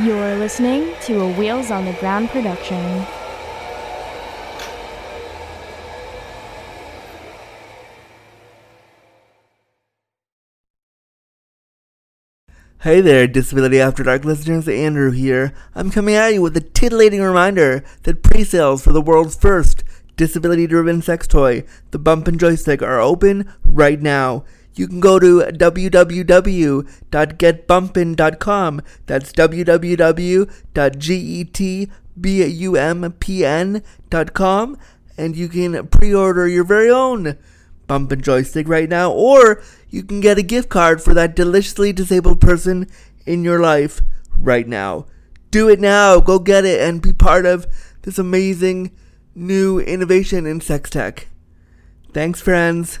You're listening to a Wheels on the Ground production. Hey there, Disability After Dark listeners, Andrew here. I'm coming at you with a titillating reminder that pre-sales for the world's first disability-driven sex toy, the Bump and Joystick, are open right now. You can go to www.getbumpin.com. That's www.getbumpn.com and you can pre-order your very own Bump and Joystick right now or you can get a gift card for that deliciously disabled person in your life right now. Do it now. Go get it and be part of this amazing new innovation in sex tech. Thanks, friends.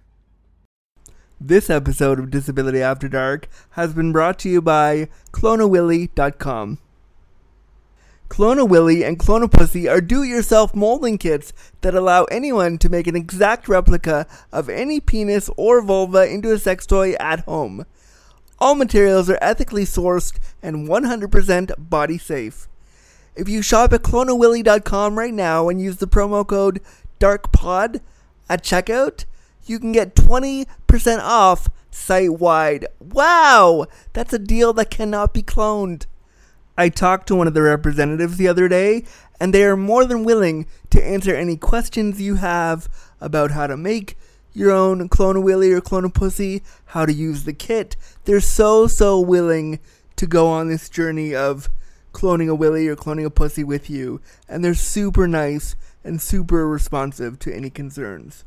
This episode of Disability After Dark has been brought to you by cloneawilly.com. Clonawilly and Clone a Pussy are do-it-yourself molding kits that allow anyone to make an exact replica of any penis or vulva into a sex toy at home. All materials are ethically sourced and 100% body safe. If you shop at cloneawilly.com right now and use the promo code DARKPOD at checkout, you can get 20% off site wide. Wow! That's a deal that cannot be cloned. I talked to one of the representatives the other day, and they are more than willing to answer any questions you have about how to make your own Clone a Willy or Clone a Pussy, how to use the kit. They're so, so willing to go on this journey of cloning a Willy or cloning a Pussy with you, and they're super nice and super responsive to any concerns.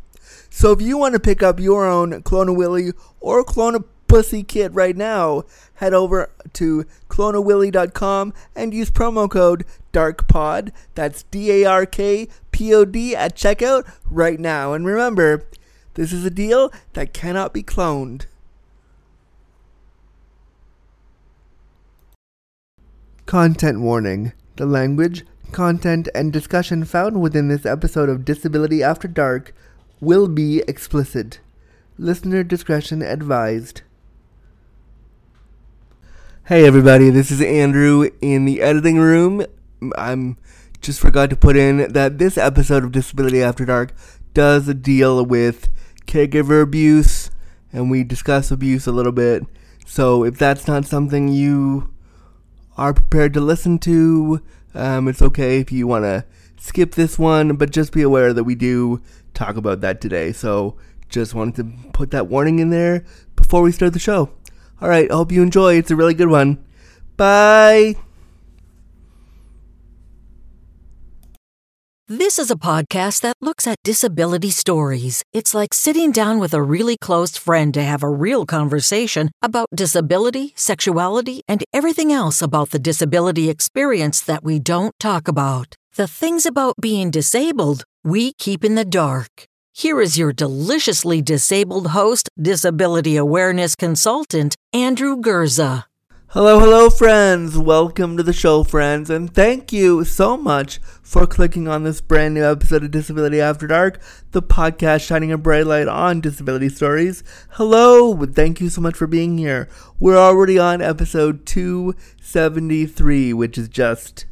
So if you want to pick up your own Clone a Willy or Clone a Pussy kit right now, head over to cloneawilly.com and use promo code DARKPOD. That's D A R K P O D at checkout right now. And remember, this is a deal that cannot be cloned. Content warning. The language, content, and discussion found within this episode of Disability After Dark will be explicit. Listener discretion advised. Hey everybody, this is Andrew in the editing room. I'm just forgot to put in that this episode of Disability After Dark does deal with caregiver abuse and we discuss abuse a little bit. So if that's not something you are prepared to listen to, um, it's okay if you want to skip this one, but just be aware that we do talk about that today. So just wanted to put that warning in there before we start the show. All right, I hope you enjoy. It's a really good one. Bye. This is a podcast that looks at disability stories. It's like sitting down with a really close friend to have a real conversation about disability, sexuality, and everything else about the disability experience that we don't talk about. The things about being disabled we keep in the dark. Here is your deliciously disabled host, disability awareness consultant, Andrew Gurza. Hello, hello, friends. Welcome to the show, friends, and thank you so much for clicking on this brand new episode of Disability After Dark, the podcast shining a bright light on disability stories. Hello, thank you so much for being here. We're already on episode 273, which is just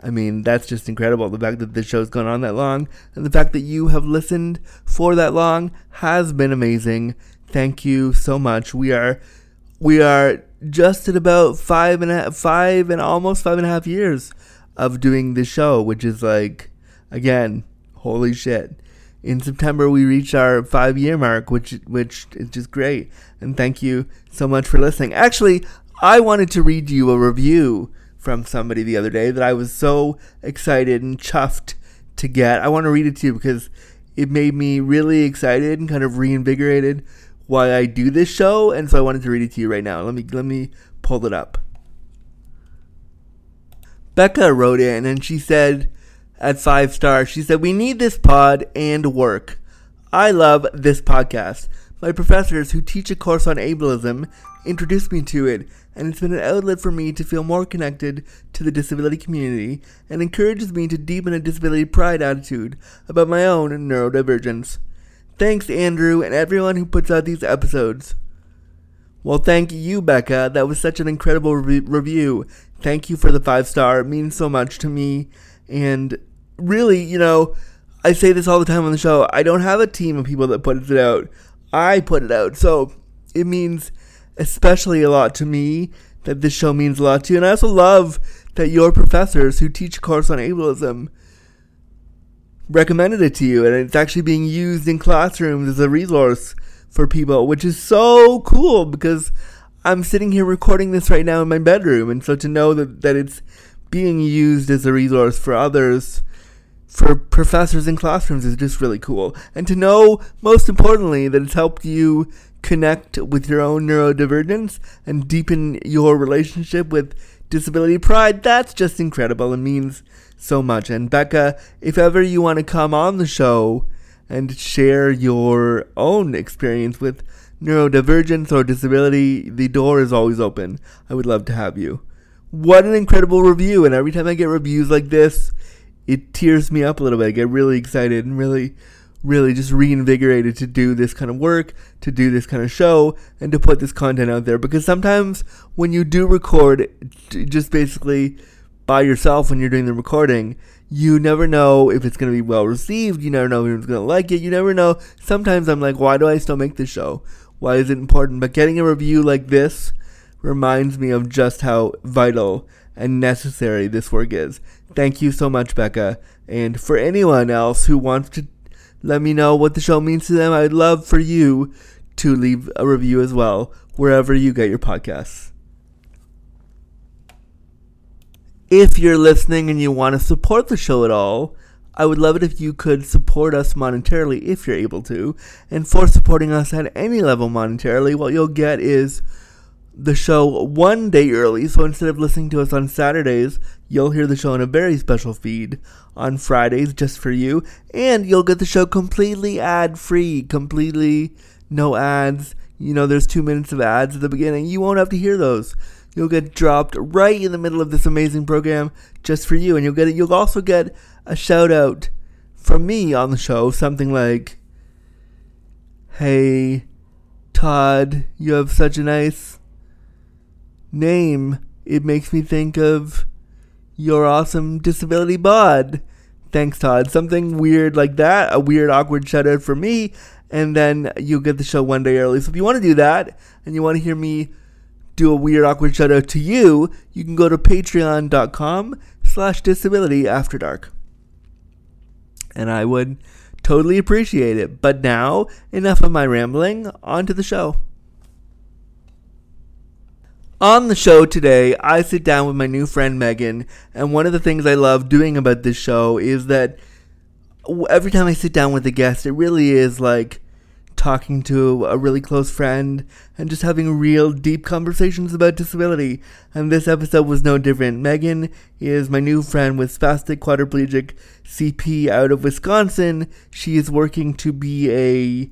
I mean, that's just incredible. The fact that this show's gone on that long and the fact that you have listened for that long has been amazing. Thank you so much. We are we are just at about five and a, five and almost five and a half years of doing this show, which is like again, holy shit. In September we reached our five year mark, which which is just great. And thank you so much for listening. Actually, I wanted to read you a review from somebody the other day that I was so excited and chuffed to get. I want to read it to you because it made me really excited and kind of reinvigorated why I do this show, and so I wanted to read it to you right now. Let me let me pull it up. Becca wrote in and she said, at five stars, she said, We need this pod and work. I love this podcast. My professors who teach a course on ableism introduced me to it, and it's been an outlet for me to feel more connected to the disability community and encourages me to deepen a disability pride attitude about my own neurodivergence. Thanks, Andrew, and everyone who puts out these episodes. Well, thank you, Becca. That was such an incredible re- review. Thank you for the five star. It means so much to me. And really, you know, I say this all the time on the show. I don't have a team of people that puts it out. I put it out. So it means especially a lot to me that this show means a lot to you. And I also love that your professors who teach a course on ableism recommended it to you and it's actually being used in classrooms as a resource for people, which is so cool because I'm sitting here recording this right now in my bedroom. And so to know that, that it's being used as a resource for others, for professors in classrooms, is just really cool. And to know, most importantly, that it's helped you connect with your own neurodivergence and deepen your relationship with disability pride, that's just incredible. It means so much. And Becca, if ever you want to come on the show, and share your own experience with neurodivergence or disability, the door is always open. I would love to have you. What an incredible review! And every time I get reviews like this, it tears me up a little bit. I get really excited and really, really just reinvigorated to do this kind of work, to do this kind of show, and to put this content out there. Because sometimes when you do record, just basically by yourself when you're doing the recording, you never know if it's going to be well received. You never know if anyone's going to like it. You never know. Sometimes I'm like, why do I still make this show? Why is it important? But getting a review like this reminds me of just how vital and necessary this work is. Thank you so much, Becca. And for anyone else who wants to let me know what the show means to them, I'd love for you to leave a review as well, wherever you get your podcasts. If you're listening and you want to support the show at all, I would love it if you could support us monetarily if you're able to. And for supporting us at any level monetarily, what you'll get is the show one day early. So instead of listening to us on Saturdays, you'll hear the show in a very special feed on Fridays just for you. And you'll get the show completely ad free, completely no ads. You know, there's two minutes of ads at the beginning. You won't have to hear those you'll get dropped right in the middle of this amazing program just for you. And you'll get it. You'll also get a shout out from me on the show, something like, "Hey, Todd, you have such a nice name. It makes me think of your awesome disability bod." Thanks, Todd. Something weird like that, a weird, awkward shout out for me, and then you'll get the show one day early. So if you want to do that and you want to hear me do a weird awkward shout out to you, you can go to patreon.com slash disability after dark. And I would totally appreciate it. But now, enough of my rambling, on to the show. On the show today, I sit down with my new friend Megan, and one of the things I love doing about this show is that every time I sit down with a guest, it really is like talking to a really close friend and just having real deep conversations about disability. And this episode was no different. Megan is my new friend with spastic quadriplegic CP out of Wisconsin. She is working to be a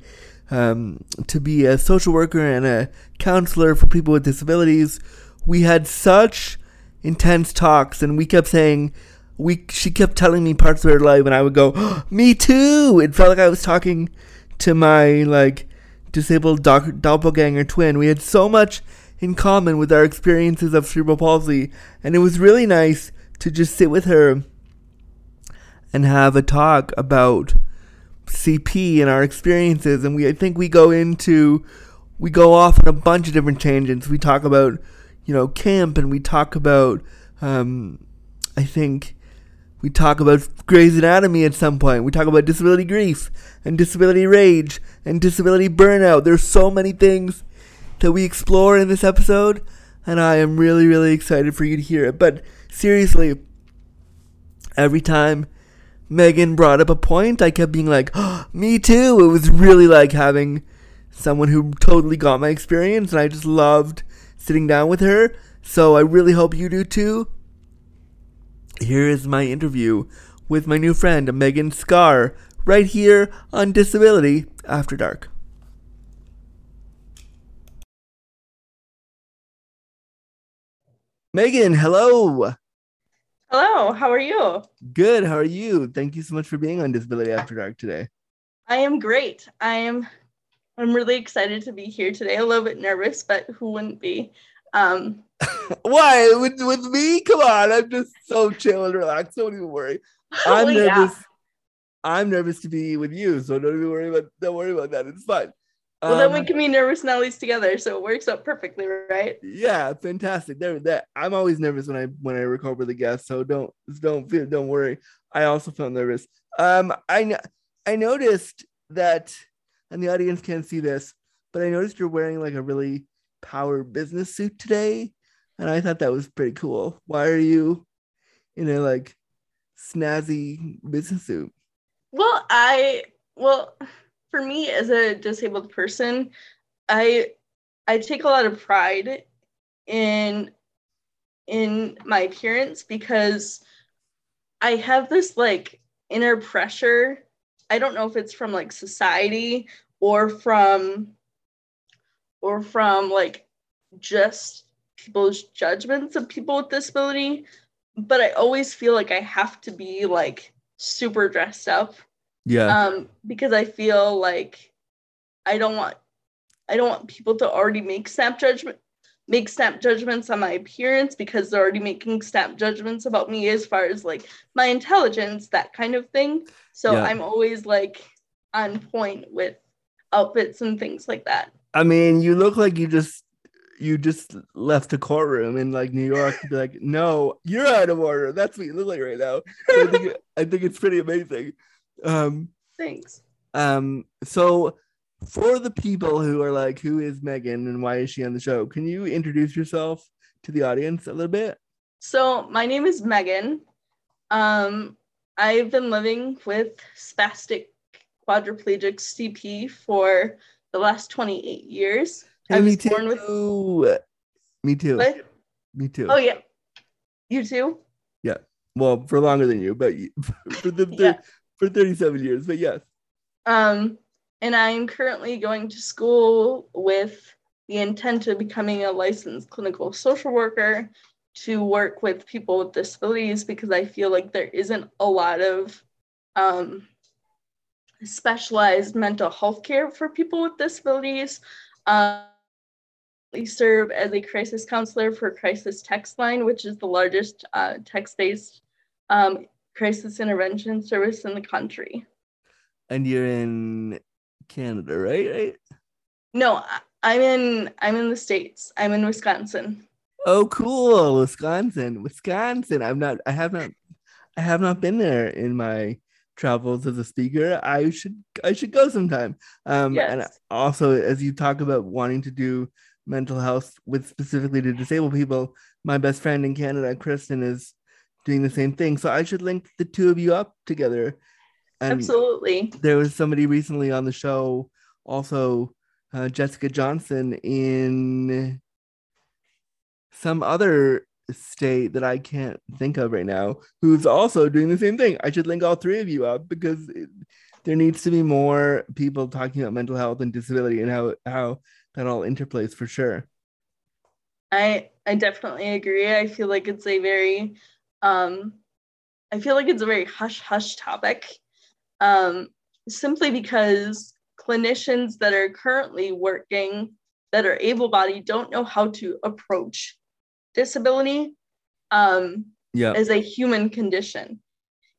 um, to be a social worker and a counselor for people with disabilities. We had such intense talks, and we kept saying we. She kept telling me parts of her life, and I would go, oh, "Me too." It felt like I was talking to my like disabled doc- doppelganger twin. We had so much in common with our experiences of cerebral palsy, and it was really nice to just sit with her and have a talk about CP and our experiences. And we, I think, we go into, we go off on a bunch of different tangents. We talk about, you know, camp, and we talk about, um, I think, we talk about Grey's Anatomy at some point. We talk about disability grief and disability rage and disability burnout. There's so many things that we explore in this episode, and I am really, really excited for you to hear it. But seriously, every time Megan brought up a point, I kept being like, oh, me too. It was really like having someone who totally got my experience, and I just loved sitting down with her. So I really hope you do too. Here is my interview with my new friend Megan Scar right here on Disability After Dark. Megan, hello. Hello, how are you? Good. How are you? Thank you so much for being on Disability After Dark today. I am great. I am I'm really excited to be here today. A little bit nervous, but who wouldn't be? Um Why? With with me? Come on. I'm just so chill and relaxed. Don't even worry. I'm well, yeah. nervous. I'm nervous to be with you, so don't even worry about don't worry about that. It's fine. Well, then we Um, can be nervous Nellies together, so it works out perfectly, right? Yeah, fantastic. There, that I'm always nervous when I when I record with a guest, so don't don't feel don't worry. I also felt nervous. Um, I I noticed that, and the audience can't see this, but I noticed you're wearing like a really power business suit today, and I thought that was pretty cool. Why are you in a like snazzy business suit? Well, I well, for me as a disabled person, I I take a lot of pride in in my appearance because I have this like inner pressure. I don't know if it's from like society or from or from like just people's judgments of people with disability, but I always feel like I have to be like super dressed up. Yeah, um because i feel like i don't want i don't want people to already make snap judgment make snap judgments on my appearance because they're already making snap judgments about me as far as like my intelligence that kind of thing. So Yeah. i'm always like on point with outfits and things like that I mean, you look like you just you just left a courtroom in like New York to be like, no, you're out of order. That's what you look like right now. So I think I think it's pretty amazing. Um, thanks um, so for the people who are like, who is Megan and why is she on the show? Can you introduce yourself to the audience a little bit? So my name is Megan. Um, I've been living with spastic quadriplegic CP for the last 28 years. I Hey, me was born with too. Me too. what? Me too. Oh yeah. You too? Yeah. Well, for longer than you, but you- for the Yeah. for 37 years, but yes. Um, and I'm currently going to school with the intent of becoming a licensed clinical social worker to work with people with disabilities because I feel like there isn't a lot of um, specialized mental health care for people with disabilities. Um, I serve as a crisis counselor for Crisis Text Line, which is the largest uh, text based um, crisis intervention service in the country. And you're in Canada, right? Right. No, I'm in I'm in the states. I'm in Wisconsin. Oh, cool, Wisconsin, Wisconsin. I'm not. I have not. I have not been there in my travels as a speaker. I should. I should go sometime. Um, and also, as you talk about wanting to do mental health with specifically to disabled people, my best friend in Canada, Kristen, is doing the same thing. So I should link the two of you up together. And Absolutely. there was somebody recently on the show, also uh, Jessica Johnson in some other state that I can't think of right now, who's also doing the same thing. I should link all three of you up because it, there needs to be more people talking about mental health and disability and how how that all interplays for sure. I I definitely agree. I feel like it's a very um I feel like it's a very hush hush topic. Um simply because clinicians that are currently working that are able-bodied don't know how to approach disability um Yeah, as a human condition.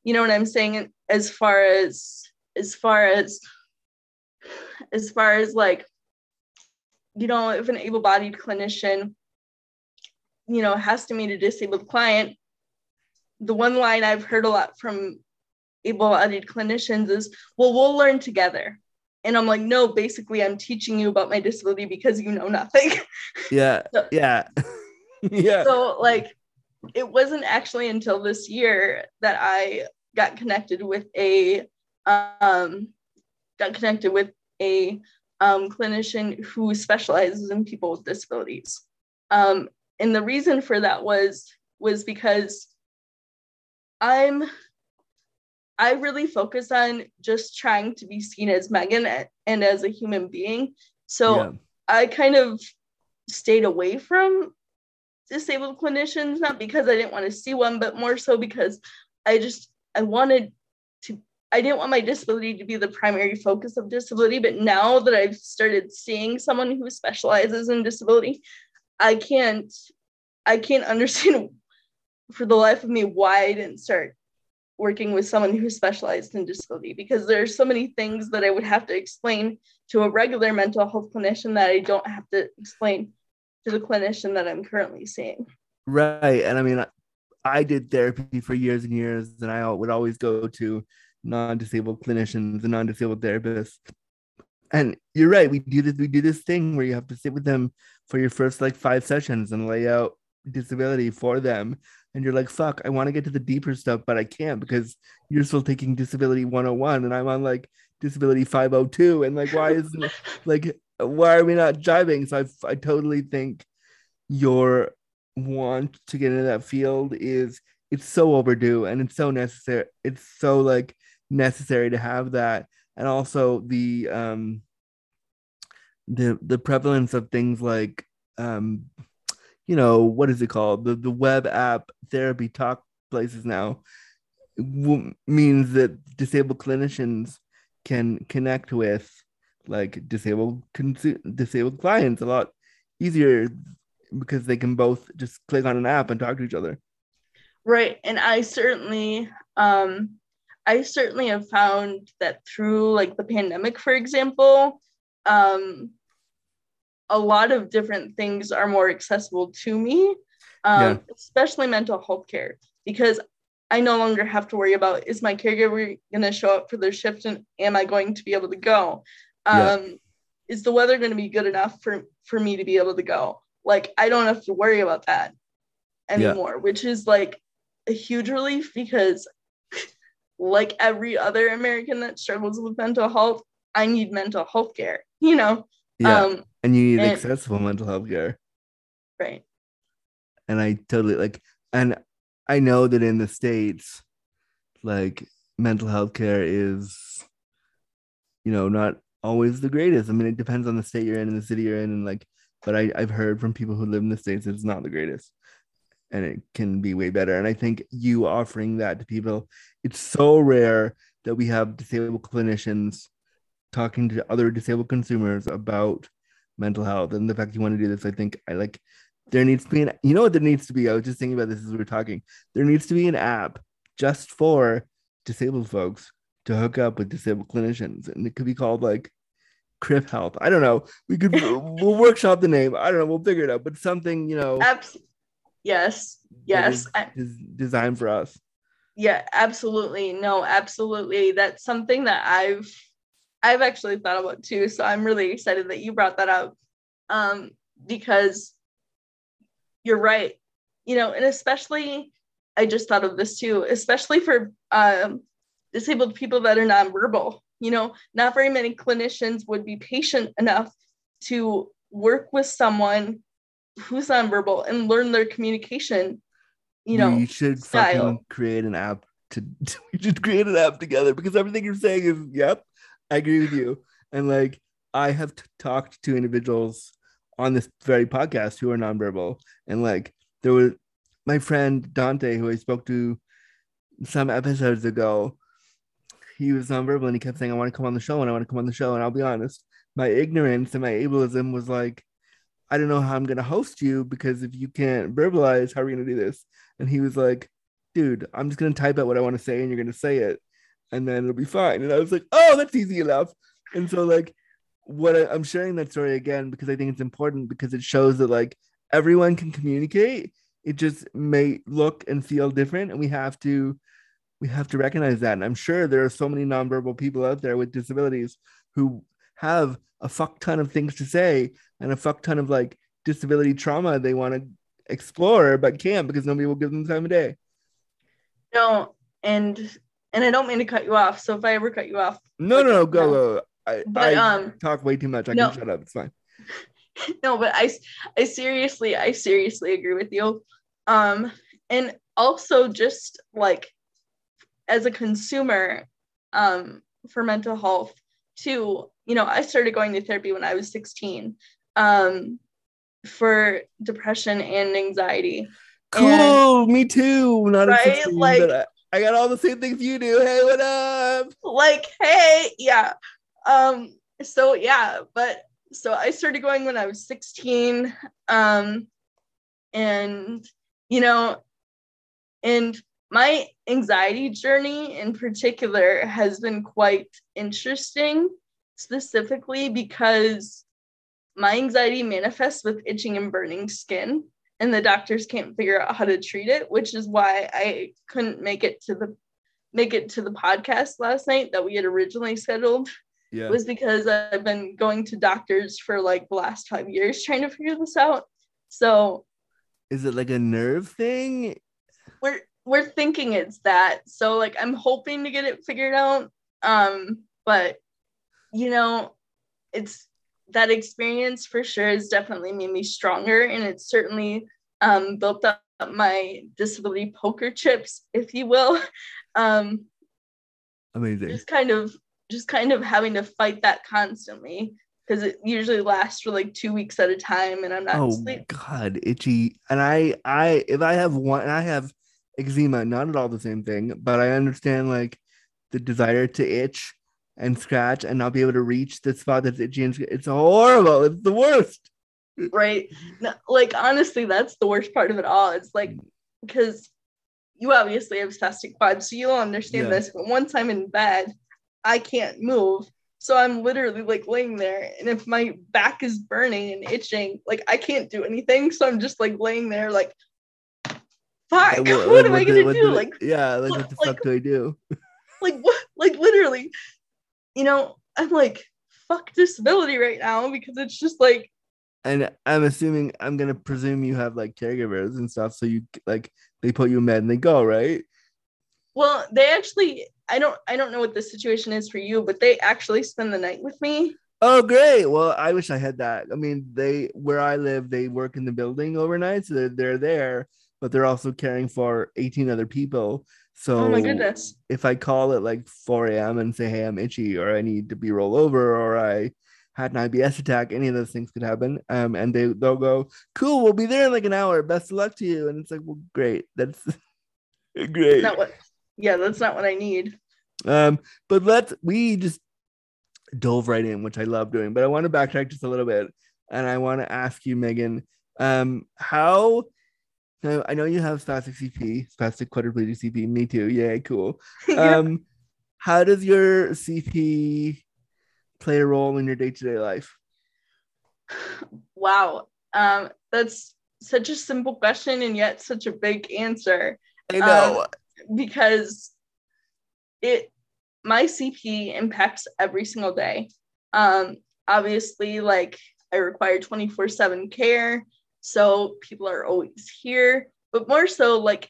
You know what I'm saying? As far as as far as as far as like, you know, if an able-bodied clinician, you know, has to meet a disabled client, the one line I've heard a lot from able-bodied clinicians is, well, we'll learn together. And I'm like, no, basically I'm teaching you about my disability because you know nothing. yeah, So- yeah, yeah. so like it wasn't actually until this year that I got connected with a um got connected with a um, clinician who specializes in people with disabilities. Um, and the reason for that was was because I'm I really focus on just trying to be seen as Megan and as a human being. So Yeah. I kind of stayed away from disabled clinicians, not because I didn't want to see one, but more so because I just I wanted to I didn't want my disability to be the primary focus of disability. But now that I've started seeing someone who specializes in disability, I can't I can't understand for the life of me why I didn't start working with someone who specialized in disability because there are so many things that I would have to explain to a regular mental health clinician that I don't have to explain to the clinician that I'm currently seeing. Right. And I mean, I- I did therapy for years and years, and I would always go to non disabled clinicians and non disabled therapists. And you're right. We do this. We do this thing where you have to sit with them for your first like five sessions and lay out disability for them. And you're like, fuck, I want to get to the deeper stuff, but I can't because you're still taking disability 101 and I'm on like disability 502. And like, why isn't like, why are we not jiving? So I, I totally think your want to get into that field is it's so overdue and it's so necessary it's so like necessary to have that and also the um the the prevalence of things like um you know what is it called the the web app therapy talk places now w- means that disabled clinicians can connect with like disabled consu- disabled clients a lot easier because they can both just click on an app and talk to each other. Right. And I certainly um I certainly have found that through like the pandemic, for example, um a lot of different things are more accessible to me, um, Yeah. especially mental health care, because I no longer have to worry about is my caregiver going to show up for their shift and am I going to be able to go? Yeah. Um, Is the weather going to be good enough for, for me to be able to go? Like, I don't have to worry about that anymore, which is like a huge relief because, like every other American that struggles with mental health, I need mental health care, you know? Yeah. Um, and you need and- accessible mental health care. right. And I totally like and I know that in the States, like mental health care is, you know, not always the greatest. I mean, it depends on the state you're in and the city you're in, and like, but I, I've heard from people who live in the States it's not the greatest. And it can be way better. And I think you offering that to people, it's so rare that we have disabled clinicians talking to other disabled consumers about mental health and the fact you want to do this. I think I like there needs to be an you know what there needs to be. I was just thinking about this as we were talking. There needs to be an app just for disabled folks to hook up with disabled clinicians, and it could be called like Crip Health. I don't know. We could we'll workshop the name. I don't know. We'll figure it out. But something you know Abs- yes. Yes. is- is designed for us. yeah absolutely no absolutely that's something that i've i've actually thought about too so i'm really excited that you brought that up um because you're right you know and especially i just thought of this too especially for um disabled people that are nonverbal you know? Not very many clinicians would be patient enough to work with someone who's nonverbal and learn their communication you know we should style. fucking create an app to we should create an app together because everything you're saying is yep i agree with you. And like i have t- talked to individuals on this very podcast who are nonverbal. And like there was my friend dante who i spoke to some episodes ago he was nonverbal and he kept saying i want to come on the show and i want to come on the show and i'll be honest my ignorance and my ableism was like i don't know how i'm going to host you because if you can't verbalize how are we going to do this and he was like, dude, I'm just going to type out what I want to say and you're going to say it and then it'll be fine. And I was like, oh, that's easy enough. And so, like, what I, I'm sharing that story again because I think it's important because it shows that, like, everyone can communicate. It just may look and feel different. And we have to, we have to recognize that. And I'm sure there are so many nonverbal people out there with disabilities who have a fuck ton of things to say and a fuck ton of like disability trauma they want to explore but can't because nobody will give them the time of day. No, and and I don't mean to cut you off. So if I ever cut you off, No, no, no, go, go. I, But, I um, talk way too much. I no. can shut up. It's fine. no, but I I seriously I seriously agree with you. Um, and also just like as a consumer um, for mental health too, you know, I started going to therapy when I was 16 um, for depression and anxiety. Cool, and, me too. Not right, 16, like I, I got all the same things you do. Hey, what up? Like, hey, yeah. Um, so yeah, but so I started going when I was 16. Um, and you know, and my anxiety journey in particular has been quite interesting, specifically because my anxiety manifests with itching and burning skin, and the doctors can't figure out how to treat it, which is why I couldn't make it to the make it to the podcast last night that we had originally scheduled. Yeah. Was because I've been going to doctors for like the last five years trying to figure this out. So is it like a nerve thing? We're we're thinking it's that. So like I'm hoping to get it figured out. Um, but you know, it's that experience for sure has definitely made me stronger and it's certainly um, built up my disability poker chips, if you will. Um, Amazing. Just kind of just kind of having to fight that constantly because it usually lasts for like two weeks at a time and I'm not oh god itchy and I I if I have one I have eczema, not at all the same thing, but I understand like the desire to itch and scratch and not be able to reach the spot that's itchy and it's horrible. It's the worst. Right. No, like honestly, that's the worst part of it all. It's like mm. because you obviously have spastic quads, so you'll understand yeah. this. But once I'm in bed, I can't move. So I'm literally like laying there, and if my back is burning and itching, like I can't do anything. So I'm just like laying there, like fuck, what, what, what am I gonna the, do? like, yeah, like what the like, fuck do I do? like what? Like literally, you know, I'm like fuck disability right now because it's just like. And I'm assuming I'm gonna presume you have like caregivers and stuff, so you like they put you in bed and they go right. Well, they actually, I don't, I don't know what the situation is for you, but they actually spend the night with me. Oh, great! Well, I wish I had that. I mean, they where I live, they work in the building overnight, so they're, they're there but they're also caring for 18 other people. So oh my goodness. if I call at like 4 a.m. and say, hey, I'm itchy or I need to be rolled over or I had an IBS attack, any of those things could happen. Um, and they they'll go, cool, we'll be there in like an hour. Best of luck to you. And it's like, well, great. That's great. Not what yeah, that's not what I need. Um, but let's we just dove right in, which I love doing. But I want to backtrack just a little bit, and I want to ask you, Megan, um, how now, I know you have spastic CP, spastic quadriplegic CP. Me too. Yeah, cool. Um, how does your CP play a role in your day to day life? Wow, um, that's such a simple question and yet such a big answer. I know um, because it my CP impacts every single day. Um, obviously, like I require twenty four seven care so people are always here but more so like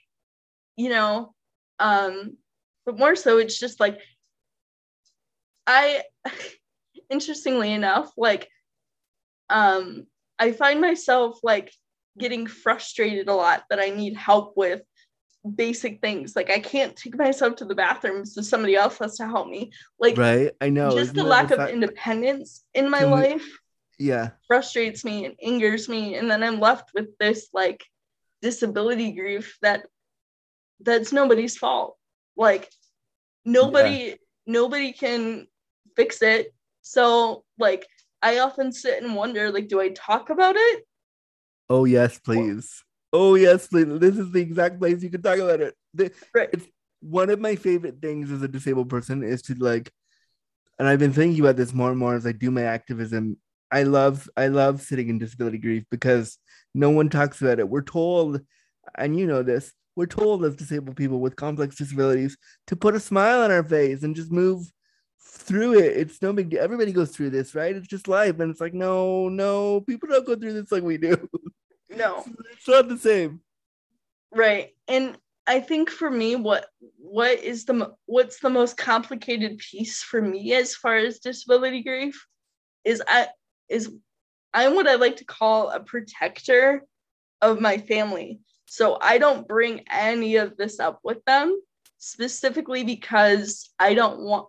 you know um but more so it's just like i interestingly enough like um i find myself like getting frustrated a lot that i need help with basic things. Like i can't take myself to the bathroom so somebody else has to help me. Like right i know. just the lack of independence in my life yeah. frustrates me and angers me and then i'm left with this like disability grief that that's nobody's fault. Like nobody yeah. nobody can fix it. So like i often sit and wonder like do i talk about it? Oh yes please. Oh yes please. This is the exact place you can talk about it. The, right. it's one of my favorite things as a disabled person is to like and i've been thinking about this more and more as i do my activism I love I love sitting in disability grief because no one talks about it. We're told, and you know this, we're told as disabled people with complex disabilities to put a smile on our face and just move through it. It's no big deal. Everybody goes through this, right? It's just life. And it's like, no, no, people don't go through this like we do. No. it's not the same. Right. And I think for me, what what is the what's the most complicated piece for me as far as disability grief is I is I'm what I like to call a protector of my family. So I don't bring any of this up with them. specifically because I don't want,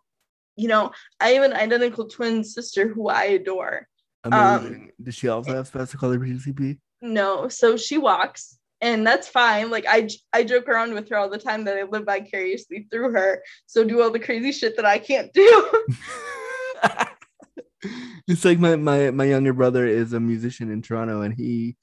you know, I have an identical twin sister who I adore. Amazing. Um, does she also have spastic quad CP? No, so she walks, and that's fine. Like I, I joke around with her all the time that I live vicariously through her. So do all the crazy shit that I can't do. it's like my, my my younger brother is a musician in Toronto, and he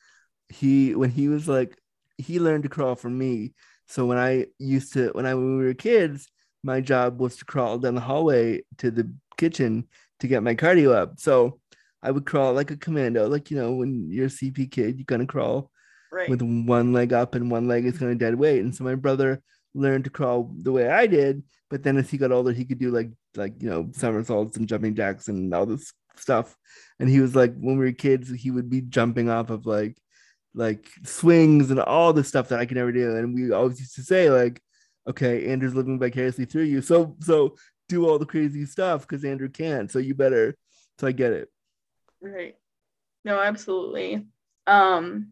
he when he was like he learned to crawl from me. So when I used to when I when we were kids, my job was to crawl down the hallway to the kitchen to get my cardio up. So I would crawl like a commando, like you know, when you're a CP kid, you're gonna crawl right. with one leg up and one leg is gonna dead weight. And so my brother learned to crawl the way I did, but then as he got older, he could do like like you know somersaults and jumping jacks and all this stuff. And he was like, when we were kids, he would be jumping off of like like swings and all the stuff that I could never do. And we always used to say like, okay, Andrew's living vicariously through you, so so do all the crazy stuff because Andrew can't. So you better. So I get it. Right. No, absolutely. Um,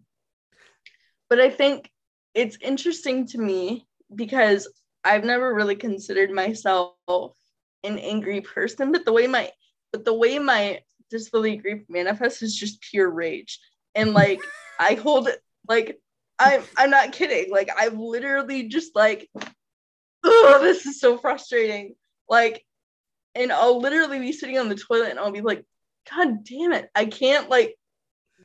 but I think it's interesting to me because I've never really considered myself an angry person, but the way my but the way my disability grief manifests is just pure rage. And like I hold it like I'm I'm not kidding. Like I've literally just like oh this is so frustrating. Like and I'll literally be sitting on the toilet and I'll be like, God damn it, I can't like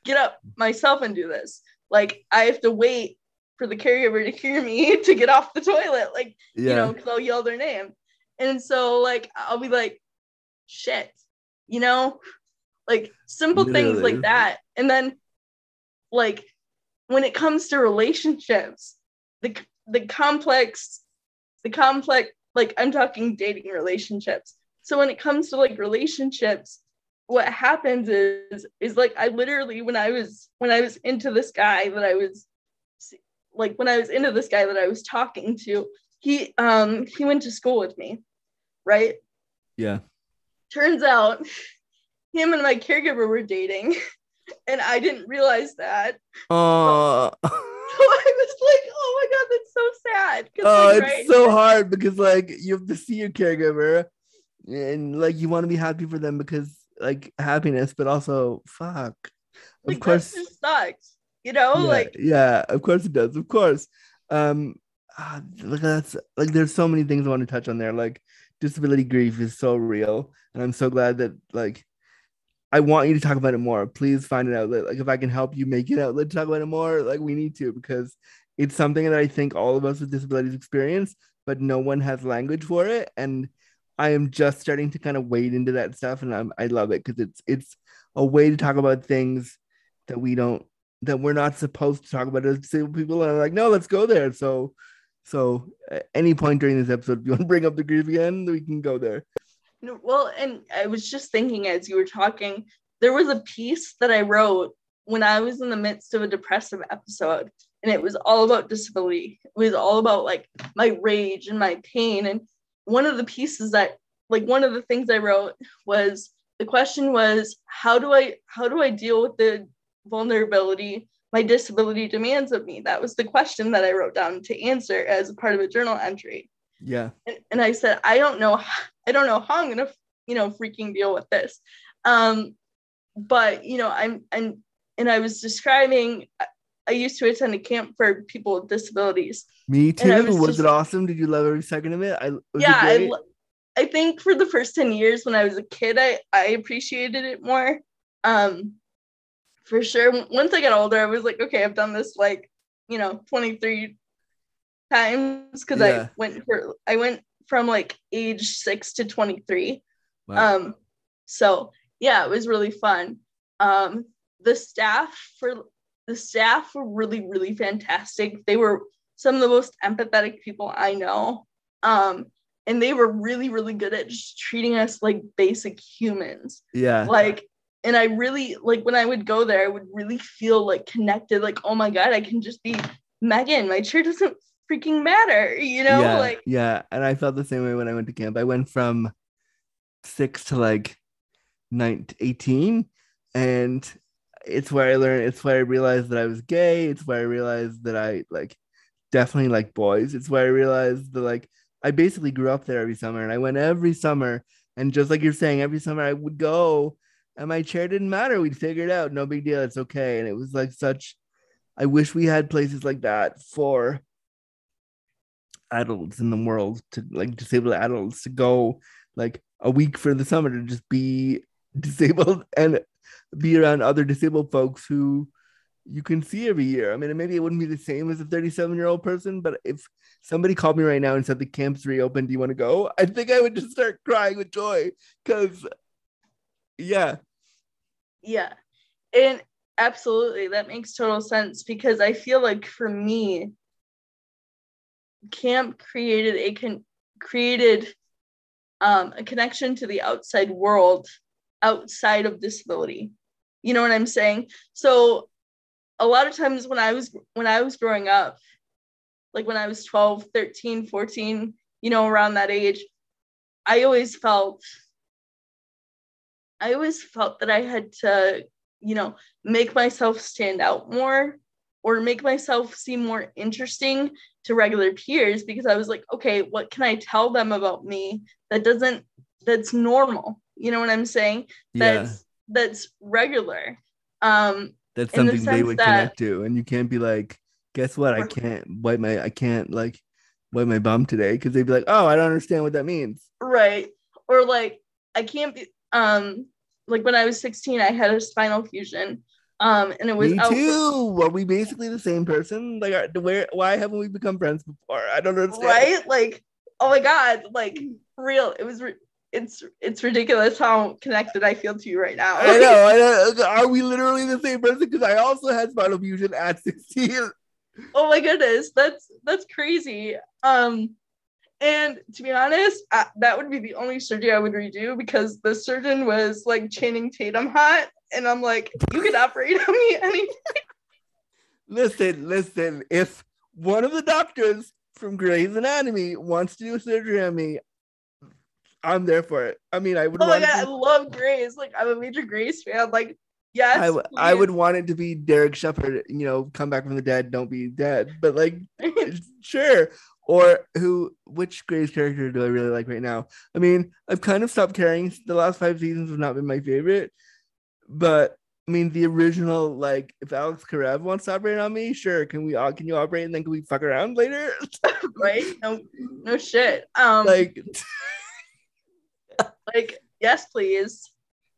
get up myself and do this. Like I have to wait for the caregiver to hear me to get off the toilet, like yeah. you know, because I'll yell their name. And so like I'll be like, shit, you know, like simple Literally. things like that. And then like when it comes to relationships, the the complex, the complex, like I'm talking dating relationships. So when it comes to like relationships, what happens is is like I literally when I was when I was into this guy that I was like when I was into this guy that I was talking to, he um he went to school with me, right? Yeah. Turns out him and my caregiver were dating, and I didn't realize that. Uh so, I was like, oh my god, that's so sad. Oh, like, it's so hard because like you have to see your caregiver and like you want to be happy for them because like happiness, but also fuck. Of like, course, that sucks. You know, yeah, like yeah, of course it does. Of course. Um, ah, look, that's like there's so many things I want to touch on there. Like disability grief is so real, and I'm so glad that like I want you to talk about it more. Please find an outlet. Like if I can help you make it outlet to talk about it more, like we need to because it's something that I think all of us with disabilities experience, but no one has language for it. And I am just starting to kind of wade into that stuff, and I'm I love it because it's it's a way to talk about things that we don't that we're not supposed to talk about as disabled people, and like, no, let's go there. So, so at any point during this episode, if you want to bring up the grief again, we can go there. Well, and I was just thinking as you were talking, there was a piece that I wrote when I was in the midst of a depressive episode, and it was all about disability. It was all about like my rage and my pain and one of the pieces that like one of the things I wrote was the question was how do I how do I deal with the vulnerability my disability demands of me? That was the question that I wrote down to answer as a part of a journal entry. Yeah. And, and I said, I don't know, I don't know how I'm gonna, you know, freaking deal with this. Um, but you know, I'm and and I was describing I used to attend a camp for people with disabilities. Me too. Was, was just, it awesome? Did you love every second of it? I yeah, it I, I think for the first 10 years when I was a kid, I, I appreciated it more. Um, for sure. Once I got older, I was like, okay, I've done this like, you know, 23 times because yeah. I went for I went from like age six to 23. Wow. Um, so yeah, it was really fun. Um, the staff for the staff were really, really fantastic. They were some of the most empathetic people I know. Um, and they were really, really good at just treating us like basic humans. Yeah. Like, and I really like when I would go there, I would really feel like connected, like, oh my God, I can just be Megan. My chair doesn't freaking matter, you know? Yeah, like yeah. And I felt the same way when I went to camp. I went from six to like 19, 18 and it's where I learned, it's where I realized that I was gay. It's where I realized that I like definitely like boys. It's where I realized that like I basically grew up there every summer, and I went every summer. And just like you're saying, every summer I would go, and my chair didn't matter. We'd figure it out. No big deal. It's okay. And it was like such. I wish we had places like that for adults in the world to like disabled adults to go like a week for the summer to just be disabled and be around other disabled folks who you can see every year. I mean, maybe it wouldn't be the same as a 37 year old person, but if somebody called me right now and said the camp's reopened, do you want to go? I think I would just start crying with joy because, yeah. Yeah. And absolutely, that makes total sense because I feel like for me, camp created a con- created um, a connection to the outside world outside of disability you know what i'm saying so a lot of times when i was when i was growing up like when i was 12 13 14 you know around that age i always felt i always felt that i had to you know make myself stand out more or make myself seem more interesting to regular peers because I was like, okay, what can I tell them about me that doesn't that's normal? You know what I'm saying? That's yeah. that's regular. Um that's something the they would that, connect to. And you can't be like, guess what? I can't wipe my I can't like wipe my bum today because they'd be like, oh, I don't understand what that means. Right. Or like I can't be um like when I was 16, I had a spinal fusion um, and it was me too. For- Are we basically the same person? Like, are, where? Why haven't we become friends before? I don't understand. Right? Like, oh my god! Like, real. It was. Re- it's it's ridiculous how connected I feel to you right now. I know. I know. Are we literally the same person? Because I also had spinal fusion at sixteen. Oh my goodness, that's that's crazy. Um, and to be honest, I, that would be the only surgery I would redo because the surgeon was like Channing Tatum hot, and I'm like, you can operate on me anytime. Listen, listen. If one of the doctors from Grey's Anatomy wants to do surgery on me, I'm there for it. I mean, I would. Oh my god, to... I love Grey's. Like, I'm a major Grey's fan. Like, yes, I, w- I would want it to be Derek Shepherd. You know, come back from the dead, don't be dead. But like, sure. Or who? Which Grey's character do I really like right now? I mean, I've kind of stopped caring. The last five seasons have not been my favorite. But I mean, the original, like, if Alex Karev wants to operate on me, sure. Can we? Uh, can you operate and then can we fuck around later? right? No, no shit. Um, like, like, yes, please.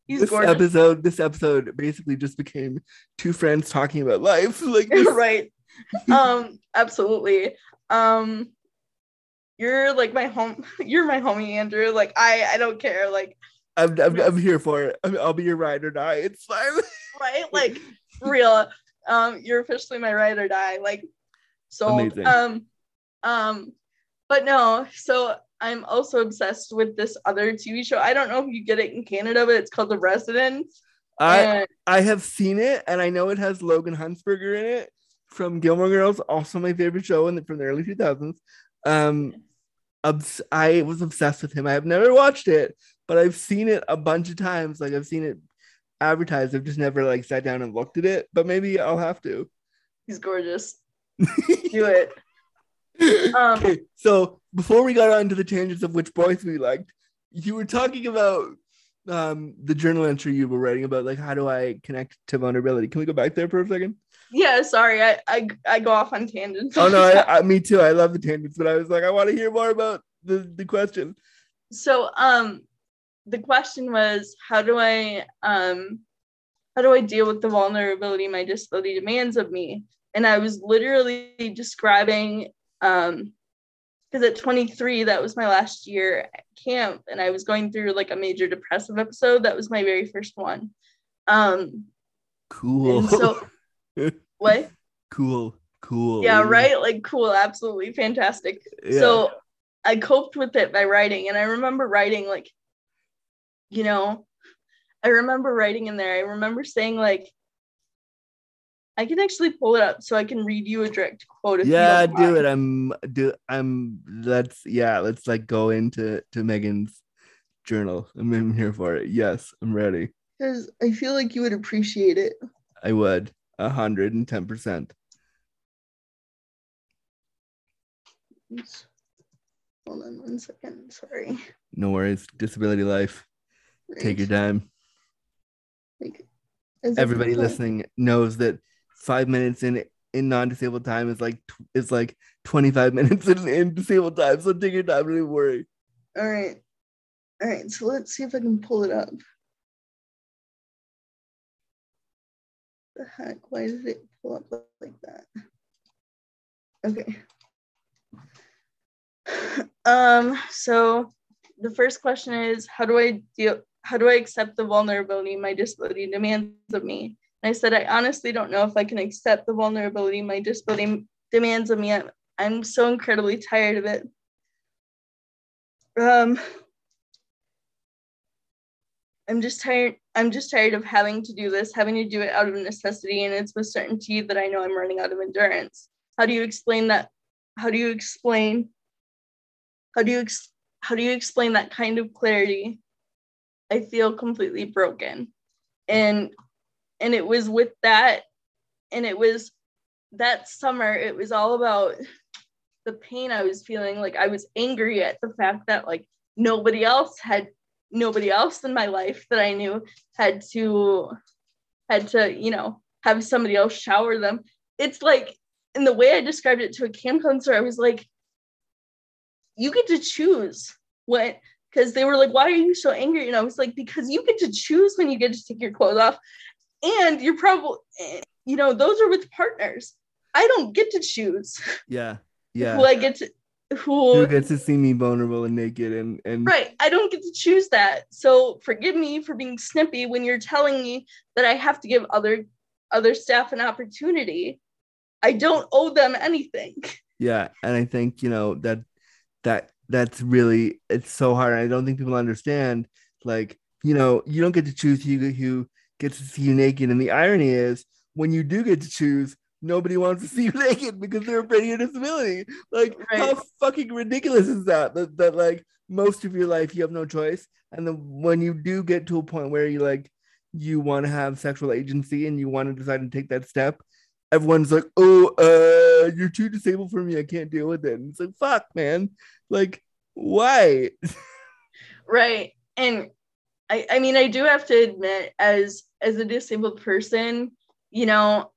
He's this gorgeous. episode, this episode basically just became two friends talking about life. Like, this. right? Um, absolutely. Um, you're like my home. You're my homie, Andrew. Like, I, I don't care. Like, I'm, I'm, I'm here for it. i will be your ride or die. It's fine. right? Like real. Um, you're officially my ride or die. Like so um um but no, so I'm also obsessed with this other TV show. I don't know if you get it in Canada, but it's called The Resident. I and- I have seen it and I know it has Logan Huntzberger in it from Gilmore Girls, also my favorite show in the, from the early 2000s. Um, obs- I was obsessed with him. I have never watched it, but I've seen it a bunch of times. Like I've seen it advertised. I've just never like sat down and looked at it, but maybe I'll have to. He's gorgeous. Do it. Um, okay, so before we got on to the tangents of which boys we liked, you were talking about um, the journal entry you were writing about, like how do I connect to vulnerability? Can we go back there for a second? Yeah, sorry, I I, I go off on tangents. Oh no, I, I, me too. I love the tangents, but I was like, I want to hear more about the the question. So, um, the question was how do I um how do I deal with the vulnerability my disability demands of me? And I was literally describing um because at 23 that was my last year at camp and I was going through like a major depressive episode. That was my very first one. Um cool. so what? Cool. Cool. Yeah, right? Like cool, absolutely fantastic. Yeah. So I coped with it by writing and I remember writing like you know, I remember writing in there, I remember saying, like, I can actually pull it up so I can read you a direct quote. yeah, do it. I'm do I'm let's yeah, let's like go into to Megan's journal. I'm, I'm here for it. Yes, I'm ready. Because I feel like you would appreciate it. I would. A hundred and ten percent. Hold on one second. Sorry. No worries. Disability life. Take your time. Like, Everybody listening knows that five minutes in in non-disabled time is like is like 25 minutes in, in disabled time. So take your time. Don't even worry. All right. All right. So let's see if I can pull it up. The heck? Why did it pull up like that? Okay. Um, so the first question is how do I deal how do I accept the vulnerability my disability demands of me? And I said I honestly don't know if I can accept the vulnerability my disability demands of me. I'm, I'm so incredibly tired of it. Um I'm just tired. I'm just tired of having to do this, having to do it out of necessity, and it's with certainty that I know I'm running out of endurance. How do you explain that? How do you explain? How do you ex- how do you explain that kind of clarity? I feel completely broken, and and it was with that, and it was that summer. It was all about the pain I was feeling. Like I was angry at the fact that like nobody else had nobody else in my life that I knew had to had to, you know, have somebody else shower them. It's like in the way I described it to a camp counselor, I was like, you get to choose what because they were like, why are you so angry? And I was like, because you get to choose when you get to take your clothes off. And you're probably, you know, those are with partners. I don't get to choose Yeah. Yeah. who I get to who you get to see me vulnerable and naked and and Right. I don't get to choose that. So forgive me for being snippy when you're telling me that I have to give other other staff an opportunity. I don't owe them anything. yeah and i think you know that that that's really it's so hard i don't think people understand like you know you don't get to choose who who gets to see you naked and the irony is when you do get to choose nobody wants to see you naked because they're afraid of your disability like how fucking ridiculous is that? that that like most of your life you have no choice and then when you do get to a point where you like you want to have sexual agency and you want to decide to take that step everyone's like, oh, uh, you're too disabled for me. I can't deal with it. And it's like, fuck, man. Like, why? Right. And I, I mean I do have to admit as as a disabled person, you know,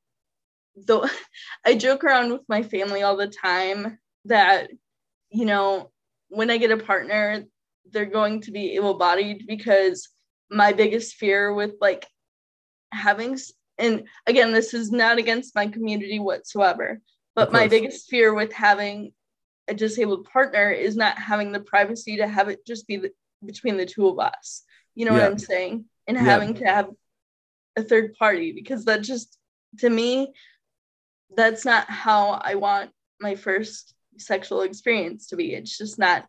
though I joke around with my family all the time that, you know, when I get a partner, they're going to be able-bodied because my biggest fear with like having and again this is not against my community whatsoever but my biggest fear with having a disabled partner is not having the privacy to have it just be the, between the two of us you know Yeah. what i'm saying and Yeah. having to have a third party because that just to me that's not how i want my first sexual experience to be. It's just not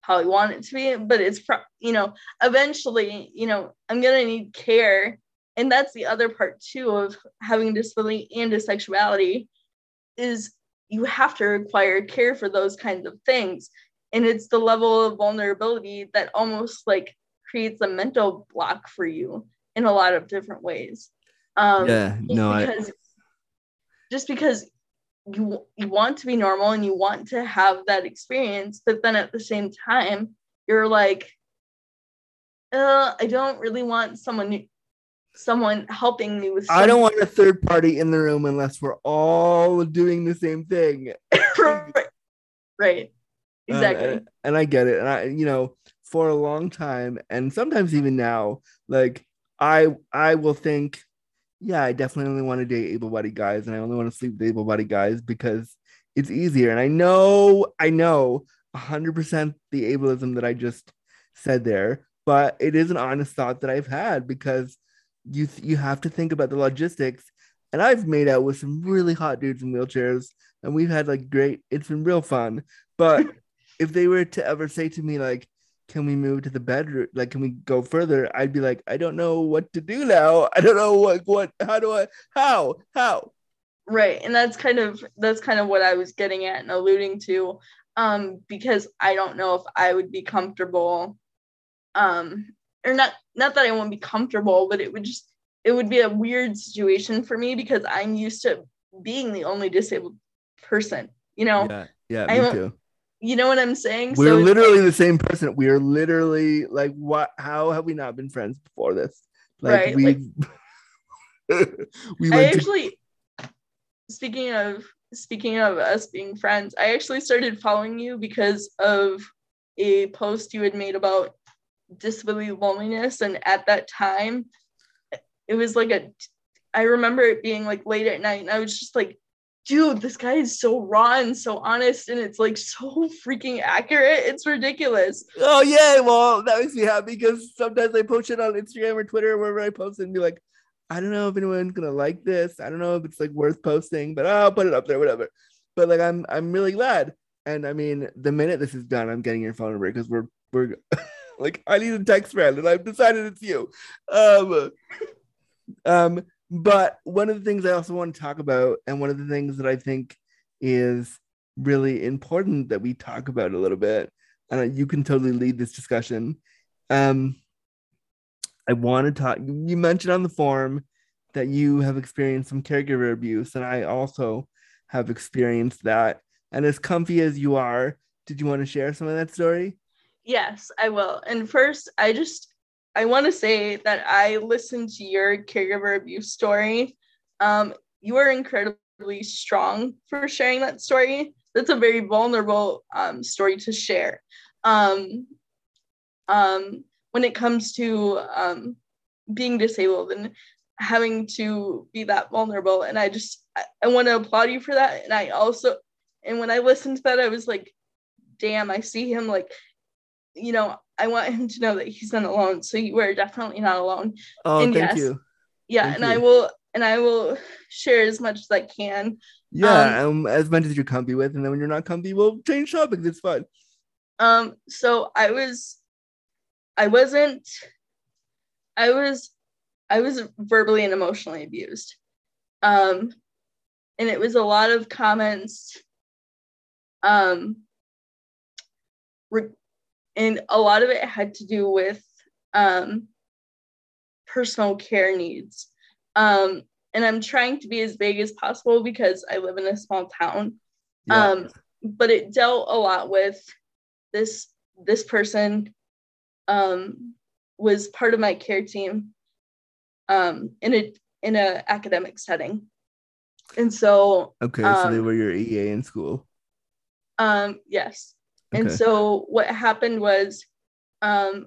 how I want it to be, but it's pro- you know, eventually, you know, I'm gonna need care, and that's the other part too of having a disability and a sexuality, is you have to require care for those kinds of things, and it's the level of vulnerability that almost like creates a mental block for you in a lot of different ways. Um, yeah, no, I, because just because you you want to be normal and you want to have that experience but then at the same time you're like uh, i don't really want someone someone helping me with I don't want a third party in the room unless we're all doing the same thing. right. right Um, exactly and, and I get it. And I, you know, for a long time, and sometimes even now, like I, I will think, yeah, I definitely only want to date able-bodied guys, and I only want to sleep with able-bodied guys because it's easier. And I know, I know, hundred percent the ableism that I just said there, but it is an honest thought that I've had because you you have to think about the logistics. And I've made out with some really hot dudes in wheelchairs, and we've had like great. It's been real fun, but if they were to ever say to me like can we move to the bedroom? Like can we go further? I'd be like i don't know what to do now. I don't know what what how do i how how? Right and that's kind of that's kind of what i was getting at and alluding to um because i don't know if i would be comfortable um or not not that i won't be comfortable but it would just it would be a weird situation for me because i'm used to being the only disabled person you know? Yeah yeah me too you know what I'm saying? We're So literally like- the same person. We are literally like, what? How have we not been friends before this? Like Right, we, like- we I went to actually speaking of speaking of us being friends, I actually started following you because of a post you had made about disability loneliness and at that time it was like a I remember it being like late at night and I was just like dude this guy is so raw and so honest and it's like so freaking accurate it's ridiculous Oh yeah, well that makes me happy because sometimes I post it on Instagram or Twitter or wherever I post it and be like, I don't know if anyone's gonna like this. I don't know if it's like worth posting, but I'll put it up there, whatever. But like I'm I'm really glad. And I mean, the minute this is done, I'm getting your phone number because we're we're like I need a text friend and I've decided it's you. Um um but one of the things I also want to talk about, and one of the things that I think is really important that we talk about a little bit and you can totally lead this discussion. Um, I want to talk. You mentioned on the forum that you have experienced some caregiver abuse, and I also have experienced that. And as comfy as you are, did you want to share some of that story? Yes, I will. And first, I just I want to say that I listened to your caregiver abuse story. Um, you are incredibly strong for sharing that story. That's a very vulnerable um, story to share. Um, um, when it comes to um, being disabled and having to be that vulnerable, and I just I, I want to applaud you for that. And I also, and when I listened to that, I was like, damn, I see him like you know, I want him to know that he's not alone. So you are definitely not alone. Oh, And thank yes, you. Yeah, Thank and I will and I will share as much as I can. Yeah, um, as much as you're comfy with, and then when you're not comfy, we'll change topics. It's fun. Um, so I was I wasn't I was I was verbally and emotionally abused. Um and it was a lot of comments um re- and a lot of it had to do with um personal care needs. Um and I'm trying to be as vague as possible because I live in a small town. Yeah. Um but it dealt a lot with this this person um was part of my care team um in a in a academic setting and so okay, so they um, were your EA in school. um yes and Okay. so what happened was um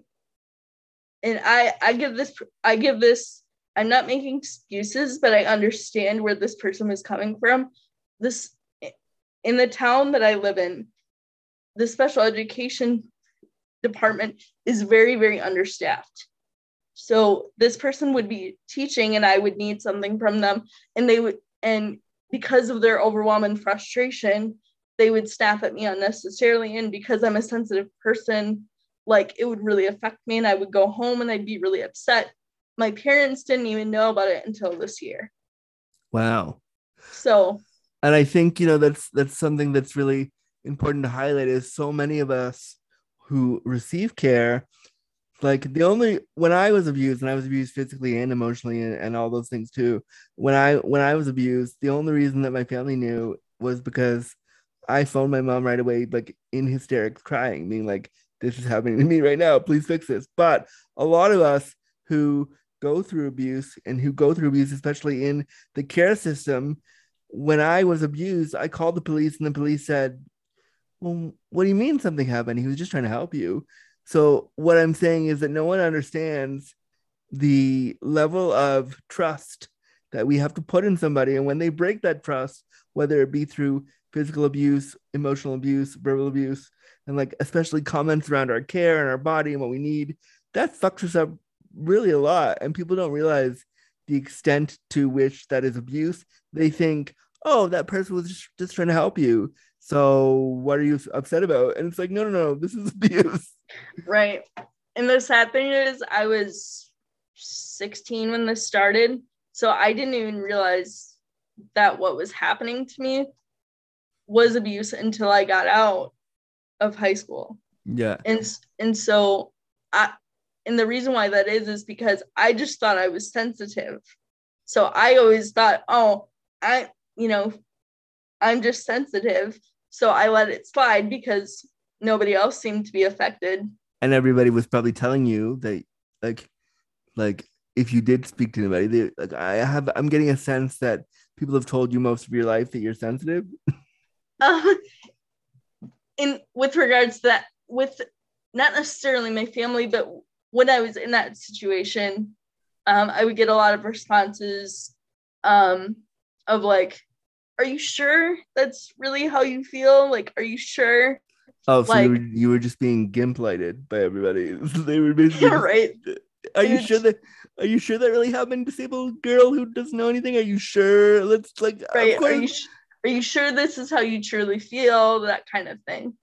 and i i give this i give this i'm not making excuses but i understand where this person was coming from. This in the town that i live in the special education department is very very understaffed. So this person would be teaching and i would need something from them. And they would and because of their overwhelm and frustration they would snap at me unnecessarily. And because i'm a sensitive person like it would really affect me and i would go home and i'd be really upset. My parents didn't even know about it until this year. Wow. so and I think you know that's that's something that's really important to highlight is so many of us who receive care like the only when I was abused and I was abused physically and emotionally and, and all those things too when I when I was abused the only reason that my family knew was because I phoned my mom right away like in hysterics crying being like this is happening to me right now please fix this but a lot of us who go through abuse and who go through abuse especially in the care system when I was abused, I called the police and the police said, Well, what do you mean something happened? He was just trying to help you. So, what I'm saying is that no one understands the level of trust that we have to put in somebody. And when they break that trust, whether it be through physical abuse, emotional abuse, verbal abuse, and like especially comments around our care and our body and what we need, that fucks us up really a lot. And people don't realize the extent to which that is abuse. They think, oh, that person was just, just trying to help you. So what are you upset about? And it's like, no, no, no, this is abuse. right and the sad thing is i was 16 when this started so i didn't even realize that what was happening to me was abuse until i got out of high school Yeah. and and so i and the reason why that is is because i just thought i was sensitive so i always thought oh i you know i'm just sensitive so I let it slide because nobody else seemed to be affected. And everybody was probably telling you that, like, like if you did speak to anybody, they, like I have, I'm getting a sense that people have told you most of your life that you're sensitive. Um, in with regards to that, with not necessarily my family, but when I was in that situation, um, I would get a lot of responses um, of like, "Are you sure that's really how you feel? Like, are you sure?" Oh, so Like- you, were, you were just being gimp-lighted by everybody. they were basically. Yeah, right. Are you sure that? Are you sure that really happened? Disabled girl who doesn't know anything. Are you sure? Let's like. of Right? Are course- are you sure this is how you truly feel? That kind of thing.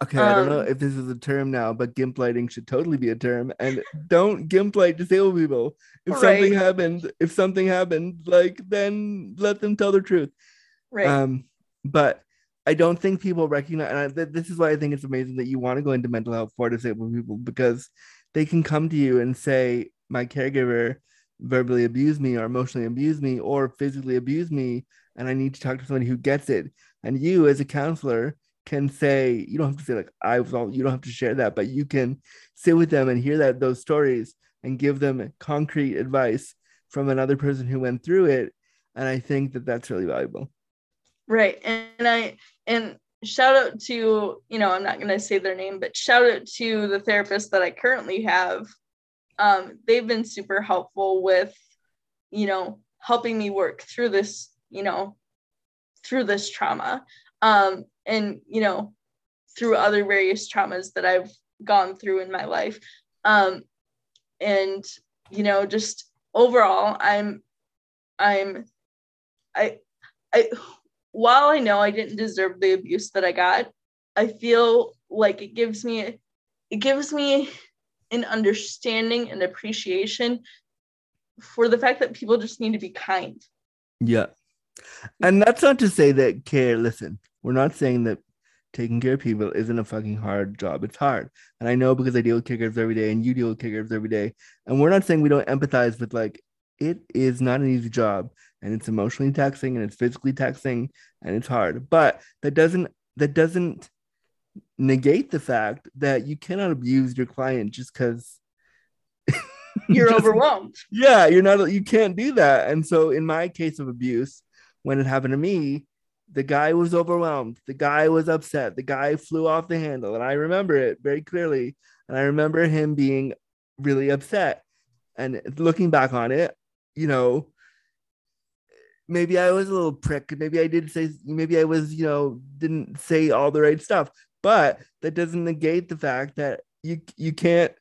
Okay, I don't know Um, if this is a term now, but gimp lighting should totally be a term. And don't gimp light disabled people. If something Right. happened, if something happened, like then let them tell the truth. Right. Um, but I don't think people recognize, and I, th- this is why I think it's amazing that you want to go into mental health for disabled people because they can come to you and say, "My caregiver verbally abused me, or emotionally abused me, or physically abused me, and I need to talk to somebody who gets it." And you, as a counselor, can say, you don't have to say like I was all. You don't have to share that, but you can sit with them and hear that those stories and give them concrete advice from another person who went through it. And I think that that's really valuable. Right. And I and shout out to, you know, I'm not going to say their name, but shout out to the therapist that I currently have. Um, they've been super helpful with, you know, helping me work through this, you know, through this trauma. Um, and, you know, through other various traumas that I've gone through in my life. Um, and, you know, just overall, I'm, I'm, I, I, while I know I didn't deserve the abuse that I got, I feel like it gives me it gives me an understanding and appreciation for the fact that people just need to be kind. Yeah. And that's not to say that care, listen, we're not saying that taking care of people isn't a fucking hard job. It's hard. And I know because I deal with caregivers every day and you deal with caregivers every day. And we're not saying we don't empathize with like, it is not an easy job and it's emotionally taxing and it's physically taxing and it's hard. But that doesn't, that doesn't negate the fact that you cannot abuse your client just because You're Just- overwhelmed. yeah you're not you can't do that and so in my case of abuse when it happened to me the guy was overwhelmed. The guy was upset. The guy flew off the handle. And i remember it very clearly. And i remember him being really upset. And looking back on it you know maybe i was a little prick. Maybe i didn't say maybe i was you know didn't say all the right stuff. But that doesn't negate the fact that you you can't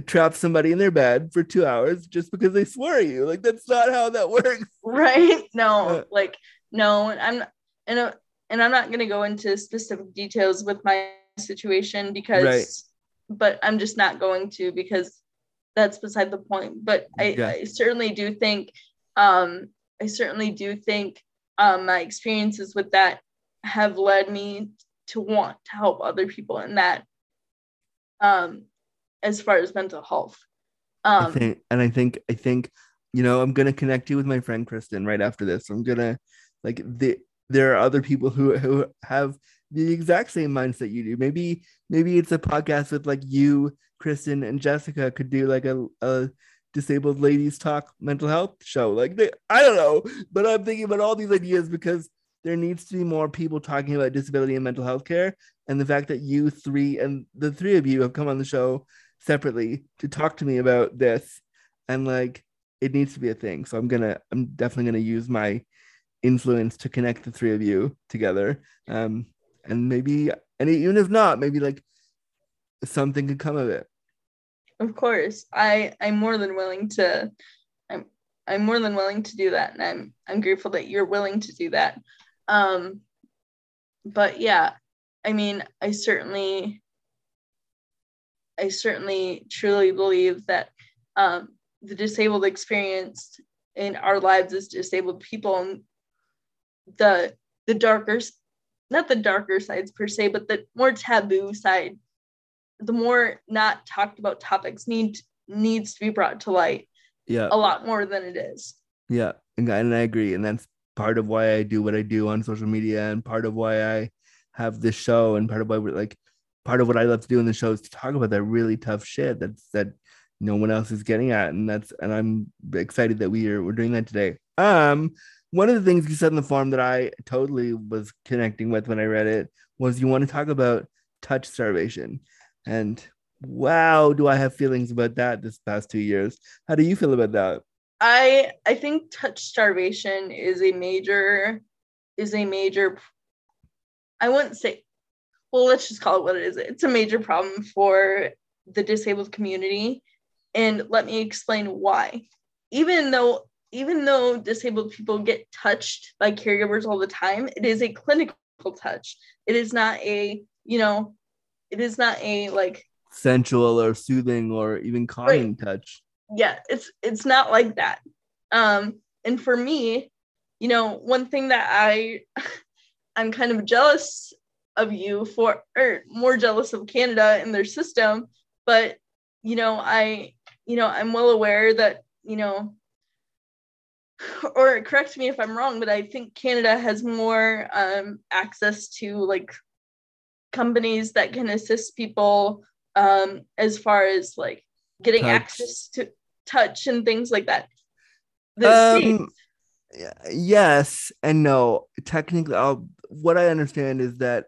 trap somebody in their bed for two hours just because they swore at you. Like that's not how that works. Right? No, Uh, like no, I'm not and uh, and I'm not gonna go into specific details with my situation because Right. but I'm just not going to because that's beside the point. But I, Yeah. I certainly do think um I certainly do think um my experiences with that have led me to want to help other people in that um as far as mental health. I Um think, and I think, I think, you know, I'm gonna connect you with my friend Kristen right after this. I'm gonna like the there are other people who who have the exact same mindset you do. Maybe maybe it's a podcast with like you, Kristen, and Jessica could do like a, a disabled ladies talk mental health show. Like they, I don't know, but I'm thinking about all these ideas because there needs to be more people talking about disability and mental health care. And the fact that you three and the three of you have come on the show separately to talk to me about this. And like it needs to be a thing. So i'm gonna i'm definitely gonna use my influence to connect the three of you together. Um and maybe and even if not maybe like something could come of it. Of course, I I'm more than willing to. I'm I'm more than willing to do that, and I'm I'm grateful that you're willing to do that. Um, but yeah, I mean, I certainly, I certainly truly believe that um, the disabled experience in our lives as disabled people, and the the darker, not the darker sides per se, but the more taboo side the more not talked about topics need needs to be brought to light yeah a lot more than it is. yeah and I, and I agree and that's part of why I do what I do on social media and part of why I have this show and part of why we're like part of what I love to do in the show is to talk about that really tough shit that's that no one else is getting at and that's and I'm excited that we are we're doing that today. Um one of the things you said in the form that I totally was connecting with when I read it was you want to talk about touch starvation. And wow, do I have feelings about that this past two years? How do you feel about that? I I think touch starvation is a major is a major I wouldn't say well let's just call it what it is. It's a major problem for the disabled community and let me explain why. Even though even though disabled people get touched by caregivers all the time, it is a clinical touch. It is not a, you know, it is not a like sensual or soothing or even calming right. touch. Yeah, it's it's not like that. Um, and for me, you know, one thing that I I'm kind of jealous of you for or more jealous of Canada and their system, but you know, I you know, I'm well aware that, you know, or correct me if I'm wrong, but I think Canada has more um, access to like companies that can assist people um, as far as like getting touch. access to touch and things like that. Um, yes and no. Technically, I'll, what I understand is that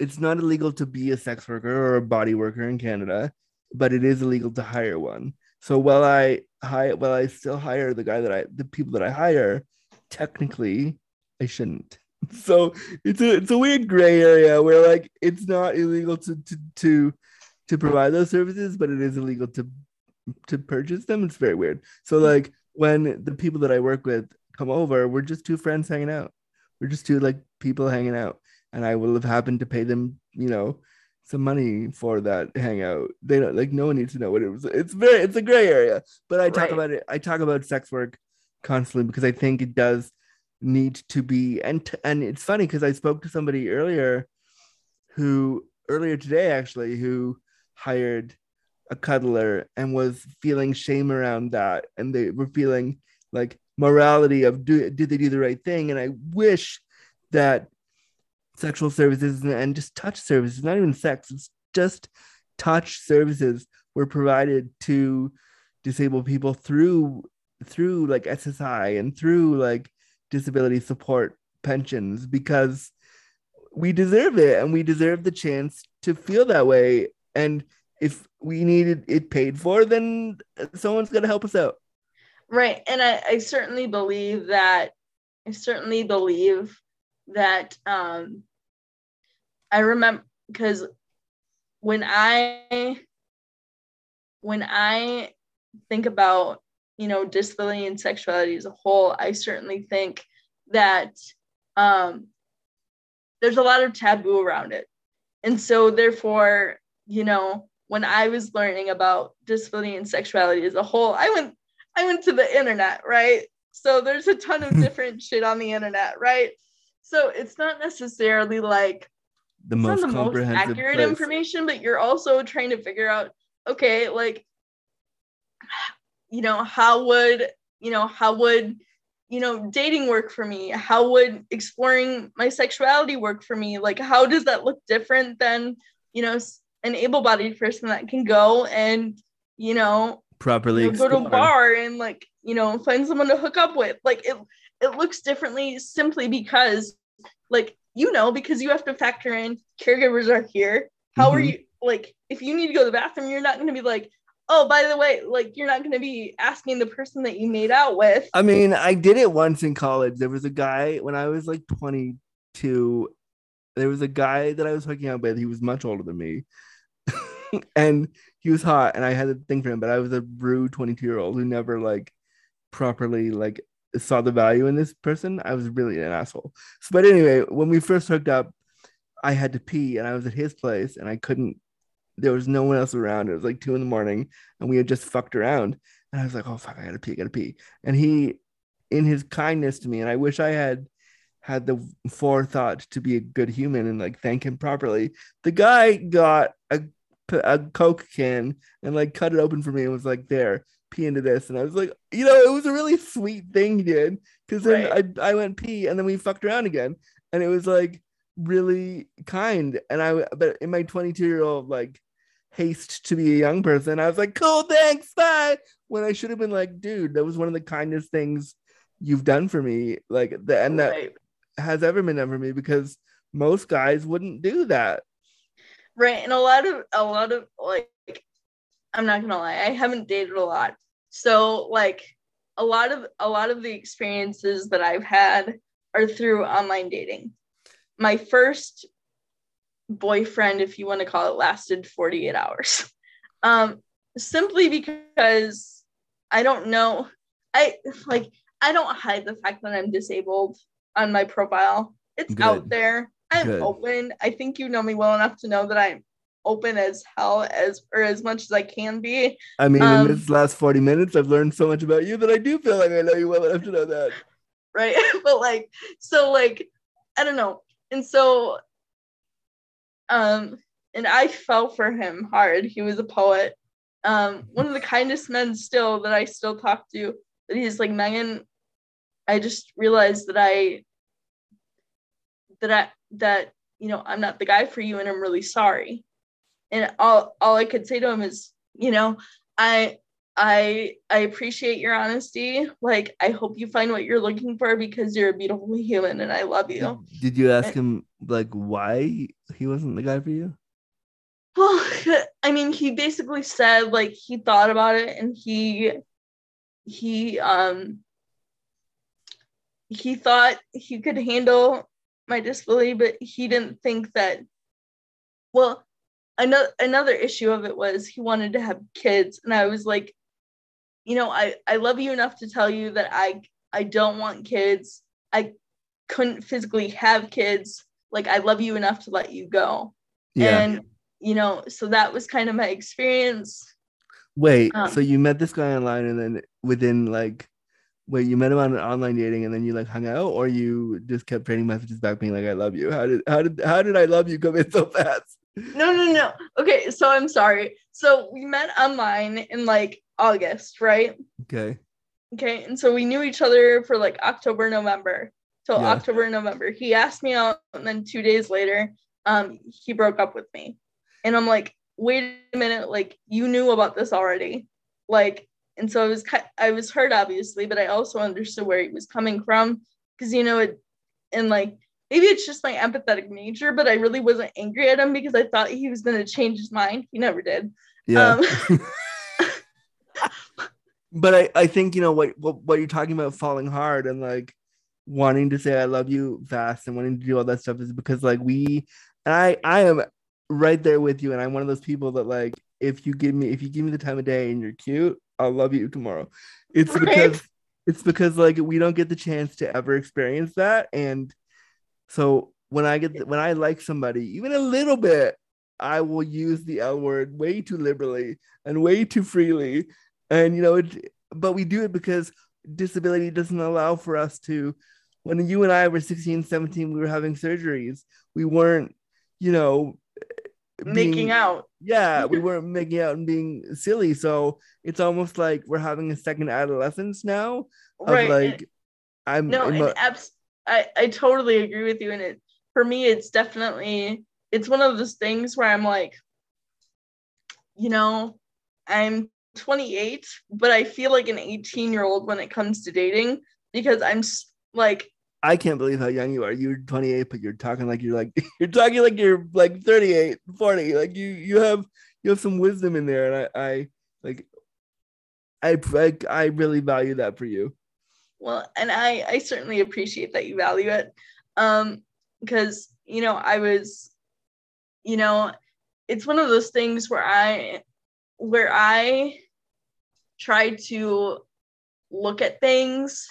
it's not illegal to be a sex worker or a body worker in Canada, but it is illegal to hire one. So while I hire, while I still hire the guy that I, the people that I hire, technically I shouldn't. So it's a it's a weird gray area where like it's not illegal to to to to provide those services, but it is illegal to to purchase them. It's very weird. So like when the people that I work with come over, we're just two friends hanging out. We're just two like people hanging out, and I will have happened to pay them, you know, some money for that hangout. They don't like no one needs to know what it was. It's very it's a gray area. But I talk about it. I talk about sex work constantly because I think it does need to be and and it's funny because I spoke to somebody earlier who earlier today actually who hired a cuddler and was feeling shame around that and they were feeling like morality of do did they do the right thing and I wish that sexual services and just touch services, not even sex, it's just touch services were provided to disabled people through through like SSI and through like disability support pensions because we deserve it and we deserve the chance to feel that way. And if we needed it paid for then someone's going to help us out. Right and I, I certainly believe that i certainly believe that um I remember because when I when I think about you know disability and sexuality as a whole, I certainly think that um, there's a lot of taboo around it, and so therefore, you know, when I was learning about disability and sexuality as a whole, I went I went to the internet, right? So there's a ton of different shit on the internet, right? So it's not necessarily like the most the comprehensive most accurate place. information, but you're also trying to figure out, okay, like, you know, how would you know how would you know dating work for me? How would exploring my sexuality work for me? Like, how does that look different than you know an able-bodied person that can go and you know properly you know, go to a bar and like you know find someone to hook up with like it it looks differently simply because like you know because you have to factor in caregivers are here. How mm-hmm. are you like if you need to go to the bathroom you're not going to be like oh by the way like you're not going to be asking the person that you made out with. I mean i did it once in college. There was a guy when i was like 22 there was a guy that i was hooking up with. He was much older than me. And he was hot and i had a thing for him but i was a rude 22 year old who never like properly like saw the value in this person, I was really an asshole. So, but anyway, when we first hooked up, I had to pee and I was at his place and I couldn't, there was no one else around. It was like two in the morning and we had just fucked around. And I was like, oh, fuck, I gotta pee, I gotta pee. And he, in his kindness to me, and I wish I had had the forethought to be a good human and like thank him properly. The guy got a, a Coke can and like cut it open for me and was like, there, pee into this. And I was like, you know, it was a really sweet thing he did. Cause then Right. I, I went pee and then we fucked around again. And it was like really kind. And I, but in my 22 year old, like, haste to be a young person, I was like, cool, thanks, bye. When I should have been like, dude, that was one of the kindest things you've done for me. Like, the, and that Right. has ever been done for me because most guys wouldn't do that. right and a lot of a lot of like i'm not gonna lie i haven't dated a lot. So like a lot of a lot of the experiences that i've had are through online dating. My first boyfriend if you want to call it lasted 48 hours. Um simply because i don't know i like i don't hide the fact that i'm disabled on my profile. It's Good. out there. I'm Good. open. I think you know me well enough to know that i'm open as hell as or as much as i can be. I mean, Um, in this last 40 minutes, I've learned so much about you that I do feel like I know you well enough to know that. right? But like so like i don't know. And so um and i fell for him hard. He was a poet. Um one of the kindest men still that i still talk to but he's like megan. I just realized that i that i that you know i'm not the guy for you and i'm really sorry and all all i could say to him is you know i I I appreciate your honesty. Like I hope you find what you're looking for because you're a beautiful human and I love you. Did you ask him like why he wasn't the guy for you? Well, I mean, he basically said like he thought about it and he he um he thought he could handle my disability, but he didn't think that well another another issue of it was he wanted to have kids and I was like you know I I love you enough to tell you that I I don't want kids. I couldn't physically have kids. Like I love you enough to let you go. Yeah. And you know, so that was kind of my experience. Wait, um, so you met this guy online and then within like wait, you met him on an online dating and then you like hung out or you just kept trading messages back being like I love you. How did how did how did I love you come in so fast? No, no, no. Okay, so I'm sorry. So we met online in like August, right? Okay. Okay, and so we knew each other for like October, November. Till Yeah. October, November. He asked me out, and then two days later, um, he broke up with me. And I'm like, wait a minute, like you knew about this already. Like, and so I was I was hurt obviously, but I also understood where he was coming from. Cause you know, it and like maybe it's just my empathetic nature, but I really wasn't angry at him because I thought he was gonna change his mind. He never did. Yeah. Um, but I, I think you know what, what what you're talking about falling hard and like wanting to say I love you fast and wanting to do all that stuff is because like we and I I am right there with you and I'm one of those people that like if you give me if you give me the time of day and you're cute I'll love you tomorrow. It's Right. because it's because like we don't get the chance to ever experience that and so when I get when I like somebody even a little bit I will use the L word way too liberally and way too freely and you know it but we do it because disability doesn't allow for us to when you and i were 16 17 we were having surgeries we weren't you know making out. yeah we weren't making out and being silly so it's almost like we're having a second adolescence now Right. and- like i'm no and abs- I, I totally agree with you and it for me it's definitely it's one of those things where i'm like you know i'm 28 but i feel like an 18 year old when it comes to dating because i'm like I can't believe how young you are. You're 28, but you're talking like you're like you're talking like you're like 38, 40. Like you you have you have some wisdom in there, and I I like I I, I really value that for you. Well and i i certainly appreciate that you value it. Um because you know i was you know it's one of those things where i where i try to look at things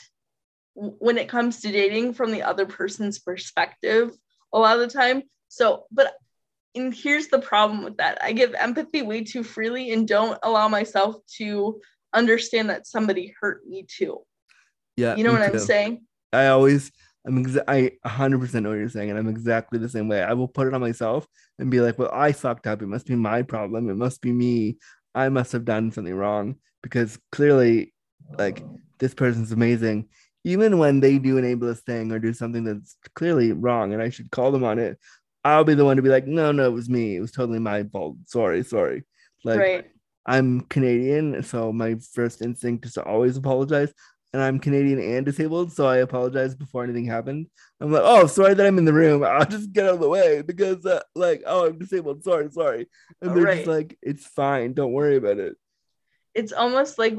when it comes to dating from the other person's perspective a lot of the time. So but and here's the problem with that. I give empathy way too freely and don't allow myself to understand that somebody hurt me too Yeah, you know what I'm saying? I always I'm exa- I 100% know what you're saying, and I'm exactly the same way. I will put it on myself and be like, "Well, I fucked up. It must be my problem. It must be me. I must have done something wrong because clearly, like, this person's amazing. Even when they do an ableist thing or do something that's clearly wrong and I should call them on it, I'll be the one to be like, no, no, it was me. It was totally my fault. Sorry, sorry. Like, right. I'm Canadian, so my first instinct is to always apologize. And I'm Canadian and disabled, so I apologize before anything happened. I'm like, oh, sorry that I'm in the room. I'll just get out of the way because, uh, like, oh, I'm disabled. Sorry, sorry. And they're Right. just like, it's fine. Don't worry about it. It's almost like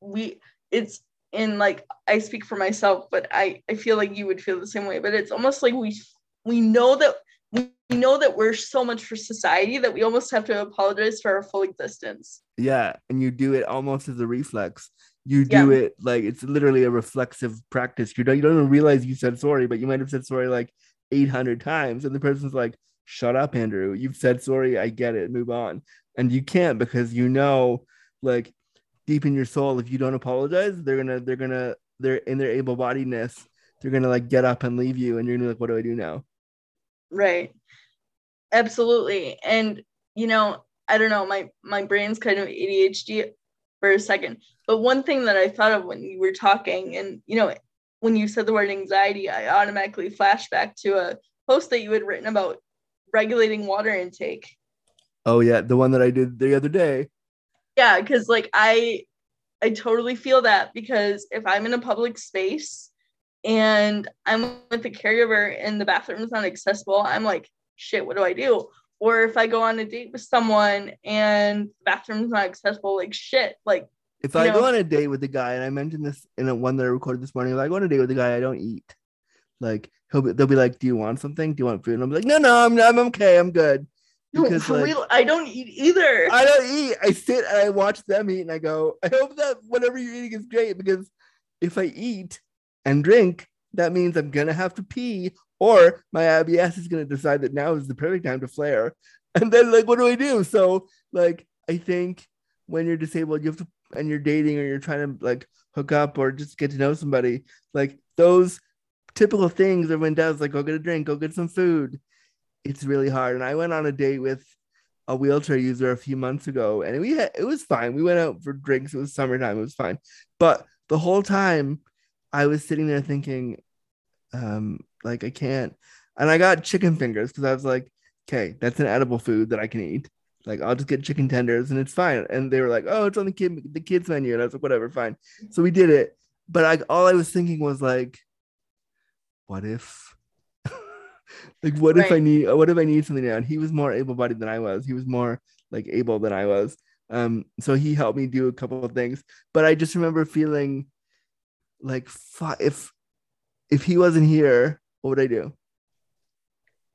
we it's in like I speak for myself, but I I feel like you would feel the same way. But it's almost like we we know that we know that we're so much for society that we almost have to apologize for our full existence. Yeah, and you do it almost as a reflex. You do Yeah. it like it's literally a reflexive practice. You don't you don't even realize you said sorry, but you might have said sorry like 800 times, and the person's like, "Shut up, Andrew. You've said sorry. I get it. Move on." And you can't because you know, like deep in your soul, if you don't apologize, they're gonna they're gonna they're in their able-bodiedness. They're gonna like get up and leave you, and you're gonna be like, "What do I do now?" Right. Absolutely. And you know, I don't know, my my brain's kind of ADHD for a second. But one thing that I thought of when you were talking and you know, when you said the word anxiety, I automatically flashed back to a post that you had written about regulating water intake. Oh yeah, the one that I did the other day. Yeah, cuz like I I totally feel that because if I'm in a public space and I'm with a caregiver and the bathroom is not accessible, I'm like, shit, what do I do? Or if I go on a date with someone and the bathroom's not accessible, like shit, like If I know- go on a date with a guy, and I mentioned this in a one that I recorded this morning, if I go on a date with a guy, I don't eat. Like he'll be, they'll be like, "Do you want something? Do you want food?" And I'm like, "No, no, I'm I'm okay. I'm good." no, for like, real, I don't eat either. I don't eat. I sit and I watch them eat, and I go, "I hope that whatever you're eating is great." Because if I eat and drink, that means I'm gonna have to pee, or my IBS is gonna decide that now is the perfect time to flare. And then, like, what do I do? So, like, I think when you're disabled, you have to, and you're dating or you're trying to like hook up or just get to know somebody, like those typical things everyone does, like go get a drink, go get some food. It's really hard. And I went on a date with a wheelchair user a few months ago, and we had it was fine. We went out for drinks. It was summertime. It was fine. But the whole time, I was sitting there thinking, um, like I can't. And I got chicken fingers because I was like, okay, that's an edible food that I can eat. Like I'll just get chicken tenders and it's fine. And they were like, oh, it's on the kid the kids menu, and I was like, whatever, fine. So we did it. But I all I was thinking was like, what if? like what if I need what if I need something now? And he was more able-bodied than I was. He was more like able than I was. Um, so he helped me do a couple of things. But I just remember feeling like if if he wasn't here, what would I do?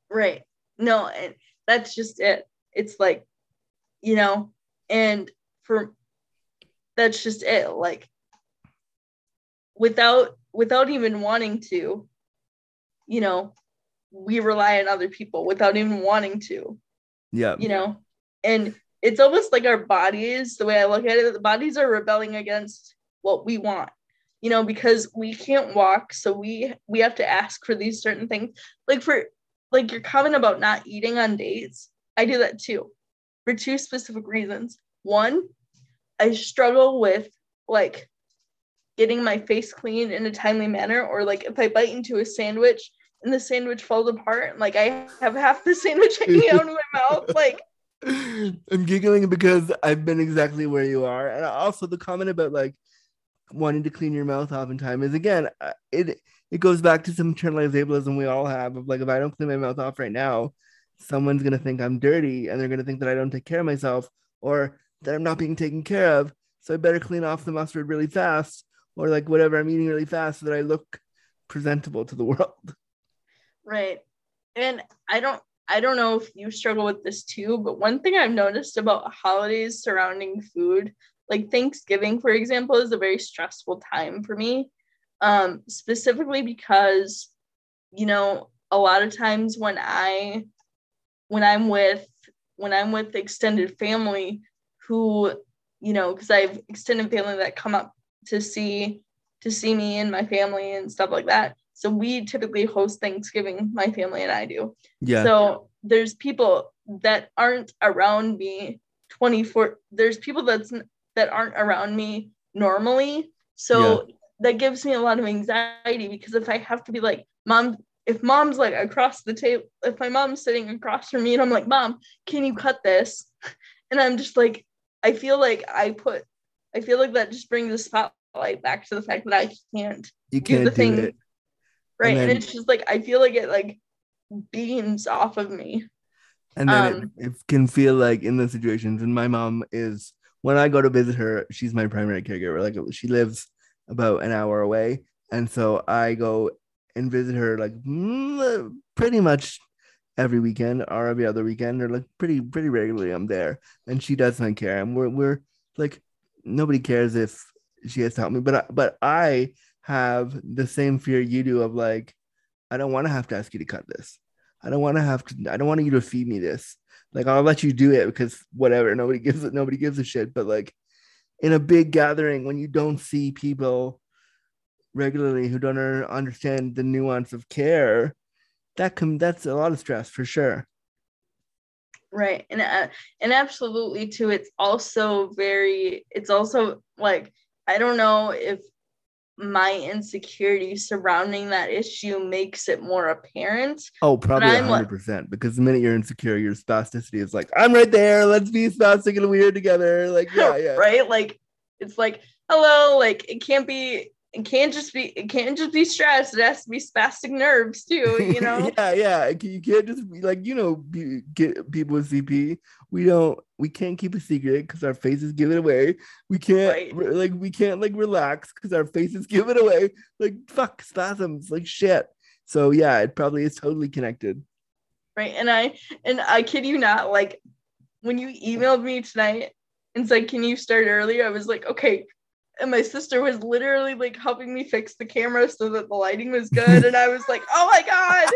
Right. No, and that's just it. It's like, you know, and for that's just it. Like without without even wanting to, you know, we rely on other people without even wanting to, Yeah. you know. And it's almost like our bodies, the way I look at it, the bodies are rebelling against what we want. You know, because we can't walk, so we we have to ask for these certain things. Like for like your comment about not eating on dates, I do that too for two specific reasons. One, I struggle with like getting my face clean in a timely manner, or like if I bite into a sandwich and the sandwich falls apart, like I have half the sandwich hanging out of my mouth. Like, I'm giggling because I've been exactly where you are. And also the comment about like wanting to clean your mouth off in time is again, uh, it it goes back to some internalized ableism we all have of like if I don't clean my mouth off right now, someone's gonna think I'm dirty and they're gonna think that I don't take care of myself or that I'm not being taken care of. So I better clean off the mustard really fast or like whatever I'm eating really fast so that I look presentable to the world. right. And I don't I don't know if you struggle with this too, but one thing I've noticed about holidays surrounding food, like Thanksgiving, for example, is a very stressful time for me. Um, specifically because, you know, a lot of times when I when I'm with when I'm with extended family who, you know, because I have extended family that come up to see to see me and my family and stuff like that. So we typically host Thanksgiving, my family and I do. Yeah. So there's people that aren't around me 24 there's people that's that aren't around me normally so that gives me a lot of anxiety because if i have to be like mom if mom's like across the table if my mom's sitting across from me and i'm like mom can you cut this and i'm just like i feel like i put i feel like that just brings the spotlight back to the fact that i can't You do can't the do thing it. right And and, it's just like i feel like it like beams off of me And then Um, it, it can feel like in those situations, and my mom is when I go to visit her, she's my primary caregiver. Like she lives about an hour away, and so I go and visit her like mm, pretty much every weekend or every other weekend, or like pretty pretty regularly. I'm there, and she doesn't care, and we're we're like nobody cares if she has to help me, but I, but I have the same fear you do of like I don't want to have to ask you to cut this. I don't want to have to. I don't want you to feed me this. Like I'll let you do it because whatever. Nobody gives it. Nobody gives a shit. But like in a big gathering, when you don't see people regularly who don't er- understand the nuance of care, that can that's a lot of stress for sure. right and uh, and absolutely too it's also very it's also like i don't know if my insecurity surrounding that issue makes it more apparent Oh, probably I'm hundred like- percent. Because the minute you're insecure, your spasticity is like, I'm right there. Let's be spastic and weird together. Like, yeah, yeah. right like it's like hello like it can't be it can't just be it can't just be stress it has to be spastic nerves too you know yeah, yeah. You can't just be like you know be, get people with CP. We don't. We can't keep a secret because our faces give it away. We can't Right. re- like we can't like relax because our faces give it away. Like fuck spasms. Like shit. So yeah, it probably is totally connected. right and i and i kid you not like when you emailed me tonight and said can you start earlier i was like okay and my sister was literally like helping me fix the camera so that the lighting was good and i was like oh my god.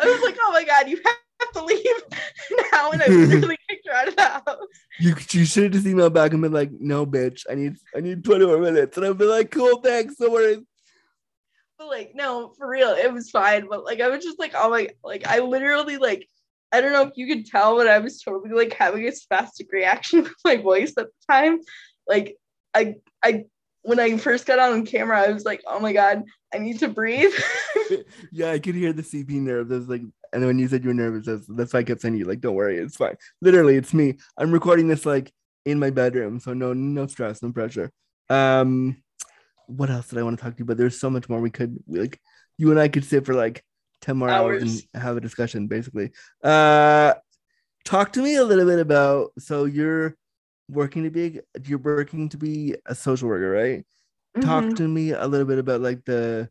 I was like oh my god you have to leave now and i literally kicked her out of the house. You you should have just emailed back and been like, no, bitch, I need I need 20 more minutes, and I'd be like, cool, thanks, no worries. but like no for real it was fine but like i was just like oh my like i literally like i don't know if you could tell but i was totally like having a spastic reaction with my voice at the time. Like i i when i first got on camera i was like oh my god i need to breathe yeah, I could hear the CP nerve. There's like, and when you said you were nervous, that's, that's why I kept saying you, like, don't worry, it's fine. Literally, it's me. I'm recording this like in my bedroom, so no, no stress, no pressure. Um, what else did I want to talk to you about? There's so much more we could we, like. You and I could sit for like ten more hours, Hours. and have a discussion, basically. Uh, talk to me a little bit about. So you're working to be you're working to be a social worker, right? talk Mhm. to me a little bit about like the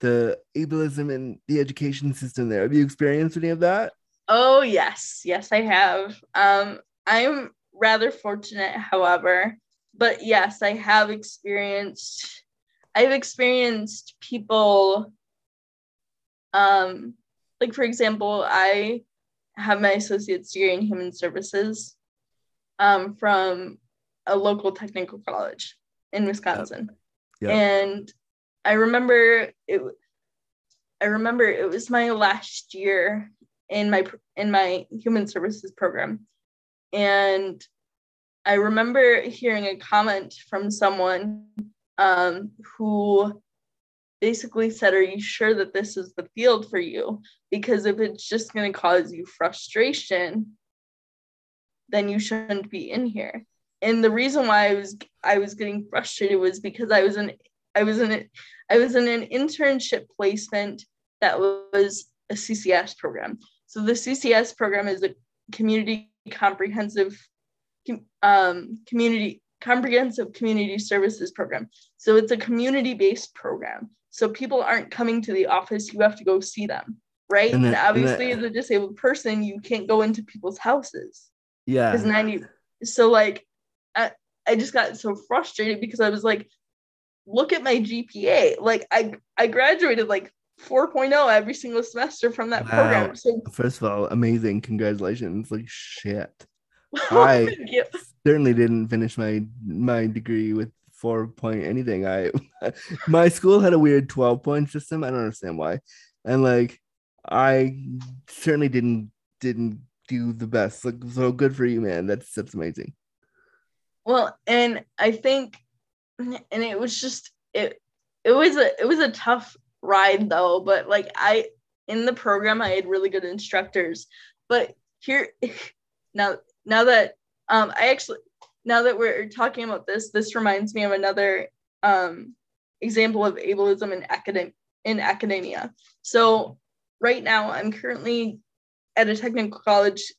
the ableism in the education system there. Have you experienced any of that? Oh yes. Yes i have. Um i'm rather fortunate however but yes i have experienced i've experienced people um like for example i have my associate's degree in human services um from a local technical college in wisconsin. Yeah. and i remember it i remember it was my last year in my in my human services program. And i remember hearing a comment from someone um, who basically said are you sure that this is the field for you? Because if it's just going to cause you frustration then you shouldn't be in here and the reason why i was i was getting frustrated was because i was in i was in it i was in an internship placement that was a ccs program so the CCS program is a community comprehensive um, community comprehensive community services program. So it's a community based program. So people aren't coming to the office; you have to go see them, right? And And, that- and obviously, that- as a disabled person, you can't go into people's houses yeah because ninety. So like, I I just got so frustrated because I was like, look at my GPA. Like I I graduated like 4.0 every single semester from that Wow. program. So first of all amazing congratulations like shit I- certainly didn't finish my my degree with four point anything i my school had a weird 12 point system i don't understand why and like i certainly didn't didn't do the best. Like so good for you, man. That's that's amazing. Well, and I think and it was just it it was a it was a tough ride though, but like I in the program I had really good instructors. But here now now that um I actually now that we're talking about this, this reminds me of another um example of ableism in academic in academia. So right now I'm currently at a technical college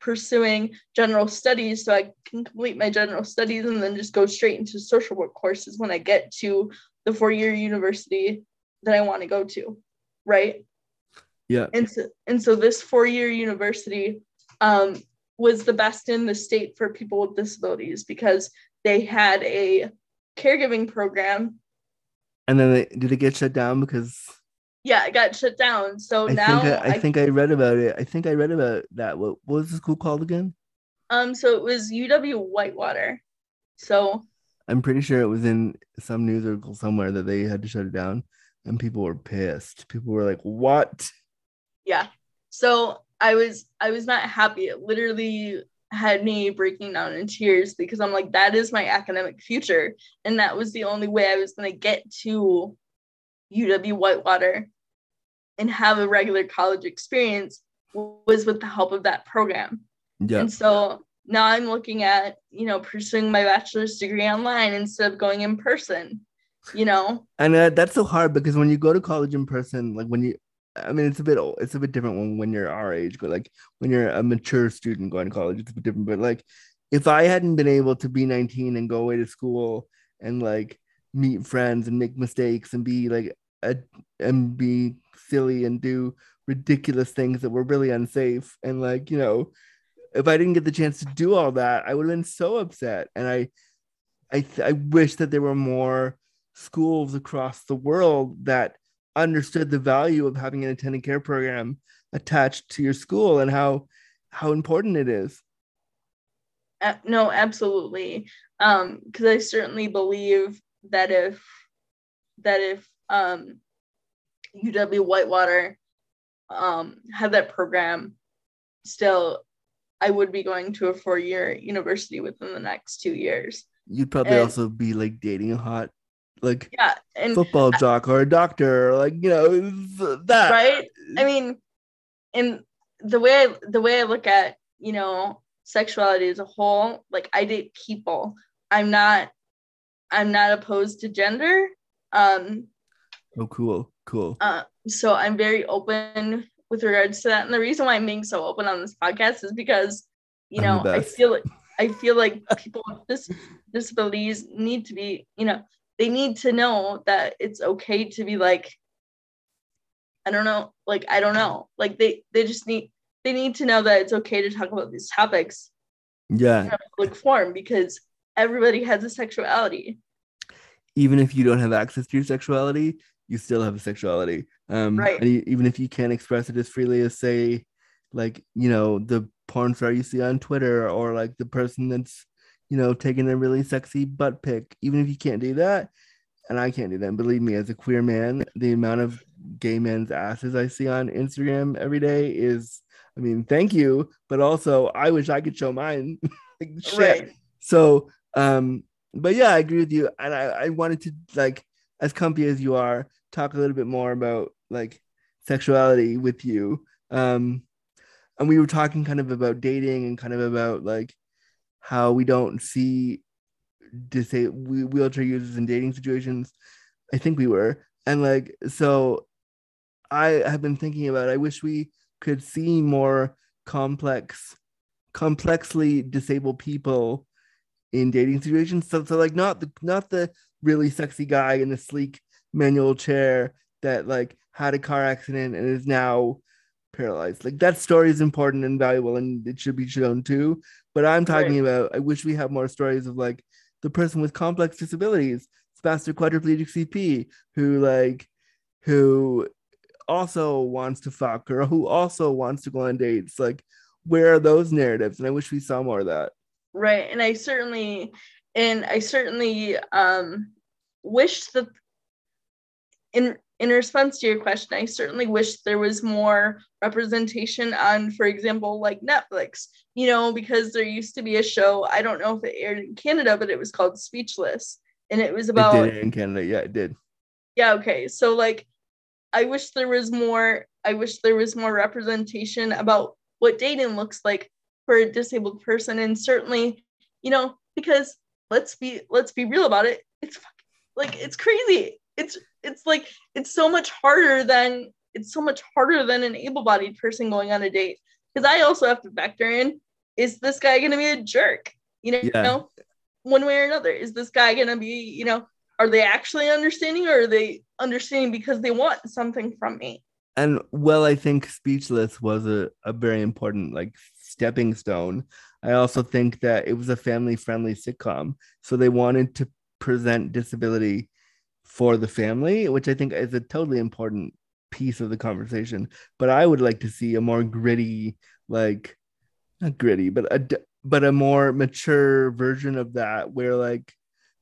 pursuing general studies so I can complete my general studies and then just go straight into social work courses when I get to the four-year university that I want to go to, right? Yeah. And so and so this four-year university um, was the best in the state for people with disabilities because they had a caregiving program. And then they, did it get shut down because Yeah, it got shut down. So I now think I, I think I read about it. I think I read about that. What, what was the school called again? um so it was UW Whitewater. So I'm pretty sure it was in some news article somewhere that they had to shut it down, and people were pissed. People were like, "What?" yeah. So I was I was not happy. It literally had me breaking down in tears because I'm like, that is my academic future. And that was the only way I was gonna get to UW Whitewater and have a regular college experience was with the help of that program. Yeah, And so now I'm looking at, you know, pursuing my bachelor's degree online instead of going in person, you know? and uh, that's so hard because when you go to college in person, like when you, I mean, it's a bit it's a bit different when when you're our age, but like when you're a mature student going to college, it's a bit different. But like, if I hadn't been able to be 19 and go away to school and like meet friends and make mistakes and be like a, and be silly and do ridiculous things that were really unsafe. And like you know if i didn't get the chance to do all that i would have been so upset. And i i th- i wish that there were more schools across the world that understood the value of having an attendant care program attached to your school and how how important it is. Uh, no, absolutely. Um, because I certainly believe that if that if um UW Whitewater um had that program still I would be going to a four-year university within the next two years. you'd probably And- also be like dating a hot like Yeah, and football jock or a doctor or like you know that. Right? I mean and the way I, the way i look at you know sexuality as a whole like i date people. I'm not i'm not opposed to gender. Um oh cool cool. uh so i'm very open with regards to that. And the reason why i'm being so open on this podcast is because you know i feel i feel like people with dis- disabilities need to be you know they need to know that it's okay to be like i don't know like i don't know. Like they they just need they need to know that it's okay to talk about these topics. Yeah. In a public forum because everybody has a sexuality even if you don't have access to your sexuality, you still have a sexuality. Um, Right. And even if you can't express it as freely as, say, like you know, the porn star you see on Twitter, or like the person that's, you know, taking a really sexy butt pic. Even if you can't do that, and I can't do that. and believe me, as a queer man, the amount of gay men's asses I see on Instagram every day is, I mean, thank you, but also I wish I could show mine. like, shit. right So, um, but yeah, I agree with you. And I, I wanted to like, as comfy as you are, talk a little bit more about like sexuality with you. Um, and we were talking kind of about dating and kind of about like how we don't see disa- we- wheelchair users in dating situations. I think we were. And like, so I have been thinking about, I wish we could see more complex, complexly disabled people in dating situations. So, so like not the not the really sexy guy in the sleek manual chair that like had a car accident and is now paralyzed. Like that story is important and valuable and it should be shown too. But I'm talking about I wish we have more stories of like the person with complex disabilities, spastic quadriplegic CP, who like who also wants to fuck or who also wants to go on dates. Like where are those narratives? And I wish we saw more of that. Right and i certainly and i certainly um wish that in in response to your question, I certainly wish there was more representation on, for example, like Netflix, you know, because there used to be a show, I don't know if it aired in Canada, but it was called Speechless. And it was about it did in Canada. Yeah, it did. Yeah, okay. So like I wish there was more I wish there was more representation about what dating looks like for a disabled person and certainly, you know, because let's be let's be real about it. It's like it's crazy. It's it's like it's so much harder than it's so much harder than an able-bodied person going on a date because I also have to factor in is this guy going to be a jerk? You know, yeah. you know, one way or another. Is this guy going to be, you know, are they actually understanding or are they understanding because they want something from me? And well, I think Speechless was a, a very important like stepping stone. I also think that it was a family friendly sitcom. So they wanted to present disability for the family, which I think is a totally important piece of the conversation. But I would like to see a more gritty, like not gritty, but a but a more mature version of that, where like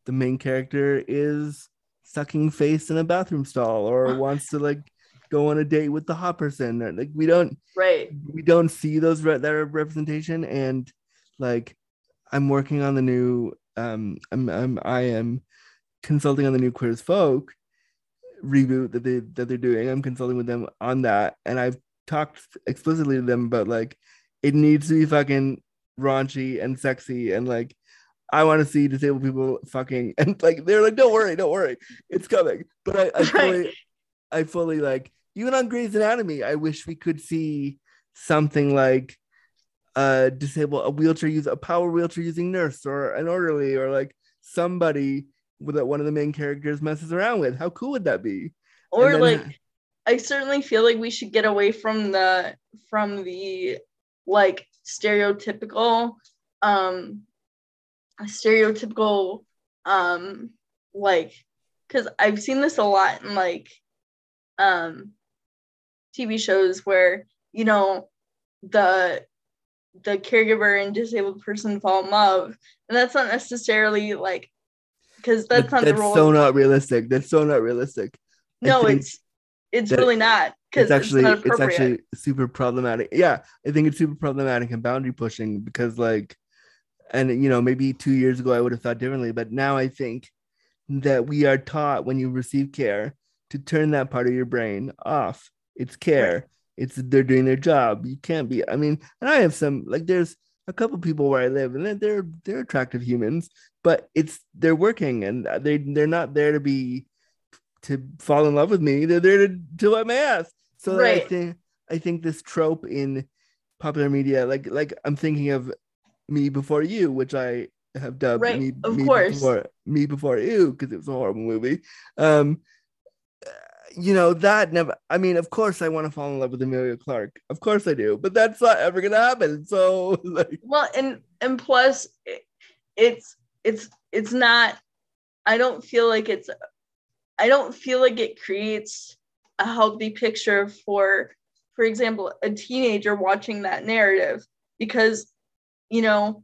the main character is sucking face in a bathroom stall or wants to like go on a date with the hot person. Like we don't right we don't see those re- that representation and like I'm working on the new um I'm, I'm I am consulting on the new Queer as Folk reboot that they that they're doing. I'm consulting with them on that, and I've talked explicitly to them about like it needs to be fucking raunchy and sexy and like I want to see disabled people fucking and like they're like, don't worry, don't worry, it's coming. But I, I fully, I fully like even on Grey's Anatomy, I wish we could see something like a disabled, a wheelchair use, a power wheelchair using nurse or an orderly or like somebody that one of the main characters messes around with. How cool would that be? Or then, like, I certainly feel like we should get away from the from the like stereotypical um stereotypical um like because I've seen this a lot in like um TV shows where you know the the caregiver and disabled person fall in love. And that's not necessarily like because that's not that's the role so not realistic. That's so not realistic. No it's it's really not because it's actually it's, it's actually super problematic. Yeah i think it's super problematic and boundary pushing because like and you know maybe two years ago i would have thought differently but now i think that we are taught when you receive care to turn that part of your brain off it's care right. it's they're doing their job you can't be i mean and i have some like there's a couple people where i live and they're they're attractive humans but it's they're working and they they're not there to be to fall in love with me they're there to, to wipe my ass so right. i think i think this trope in popular media like like i'm thinking of me Before You, which I have dubbed right, me, of me course. before me before you because it was a horrible movie. Um, you know that never. I mean, of course, I want to fall in love with Emilia Clarke Of course, I do, but that's not ever gonna happen. So, like, well, and and plus, it's it's it's not. I don't feel like it's. I don't feel like it creates a healthy picture for, for example, a teenager watching that narrative because you know,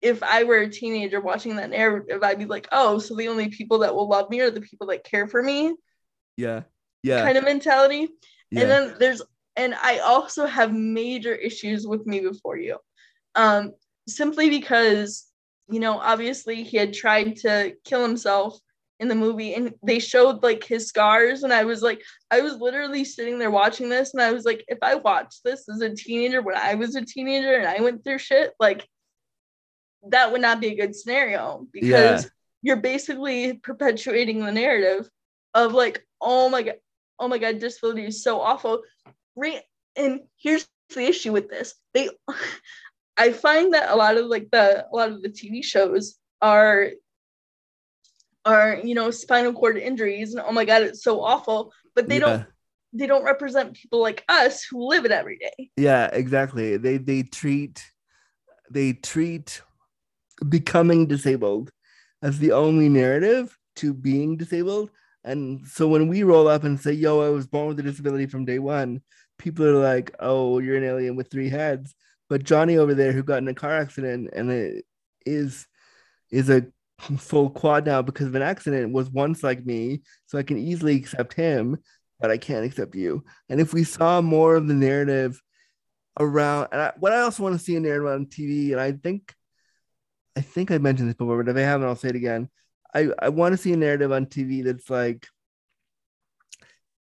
if I were a teenager watching that narrative, I'd be like, oh, so the only people that will love me are the people that care for me. Yeah. Yeah. Kind of mentality. Yeah. And then there's, and I also have major issues with me before you. Um, simply because, you know, obviously he had tried to kill himself in the movie and they showed like his scars and i was like i was literally sitting there watching this and i was like if i watched this as a teenager when i was a teenager and i went through shit like that would not be a good scenario because yeah. you're basically perpetuating the narrative of like oh my god oh my god disability is so awful. Right and here's the issue with this. They i find that a lot of like the a lot of the tv shows are are you know spinal cord injuries and oh my god it's so awful but they yeah. don't they don't represent people like us who live it every day. Yeah exactly. They they treat they treat becoming disabled as the only narrative to being disabled and so when we roll up and say yo i was born with a disability from day one people are like oh you're an alien with three heads but johnny over there who got in a car accident and it is is a full quad now because of an accident was once like me, so I can easily accept him. but I can't accept you. And if we saw more of the narrative around, and I, what I also want to see a narrative on TV, and I think, I think I mentioned this before, but if I haven't, I'll say it again. I, I want to see a narrative on TV that's like,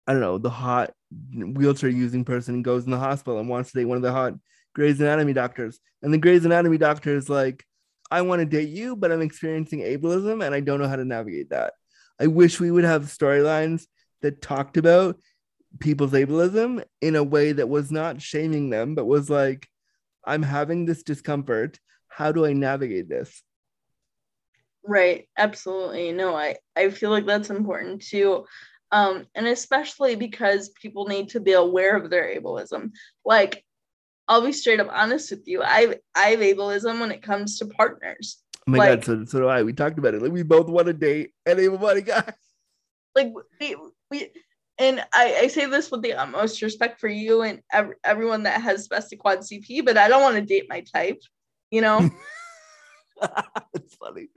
I don't know, the hot wheelchair using person goes in the hospital and wants to date one of the hot Grey's Anatomy doctors. And the Grey's Anatomy doctor is like, I want to date you, but I'm experiencing ableism and I don't know how to navigate that. I wish we would have storylines that talked about people's ableism in a way that was not shaming them, but was like, I'm having this discomfort. How do I navigate this? Right. Absolutely. No, I, I feel like that's important too. Um, and especially because people need to be aware of their ableism. Like, I'll be straight up honest with you. I I have ableism when it comes to partners. Oh my Like- god, so, so do I. We talked about it. Like we both want to date an able-bodied guy. Like we, we and I, I say this with the utmost respect for you and ev- everyone that has spastic quad CP, but I don't want to date my type. You know, it's funny.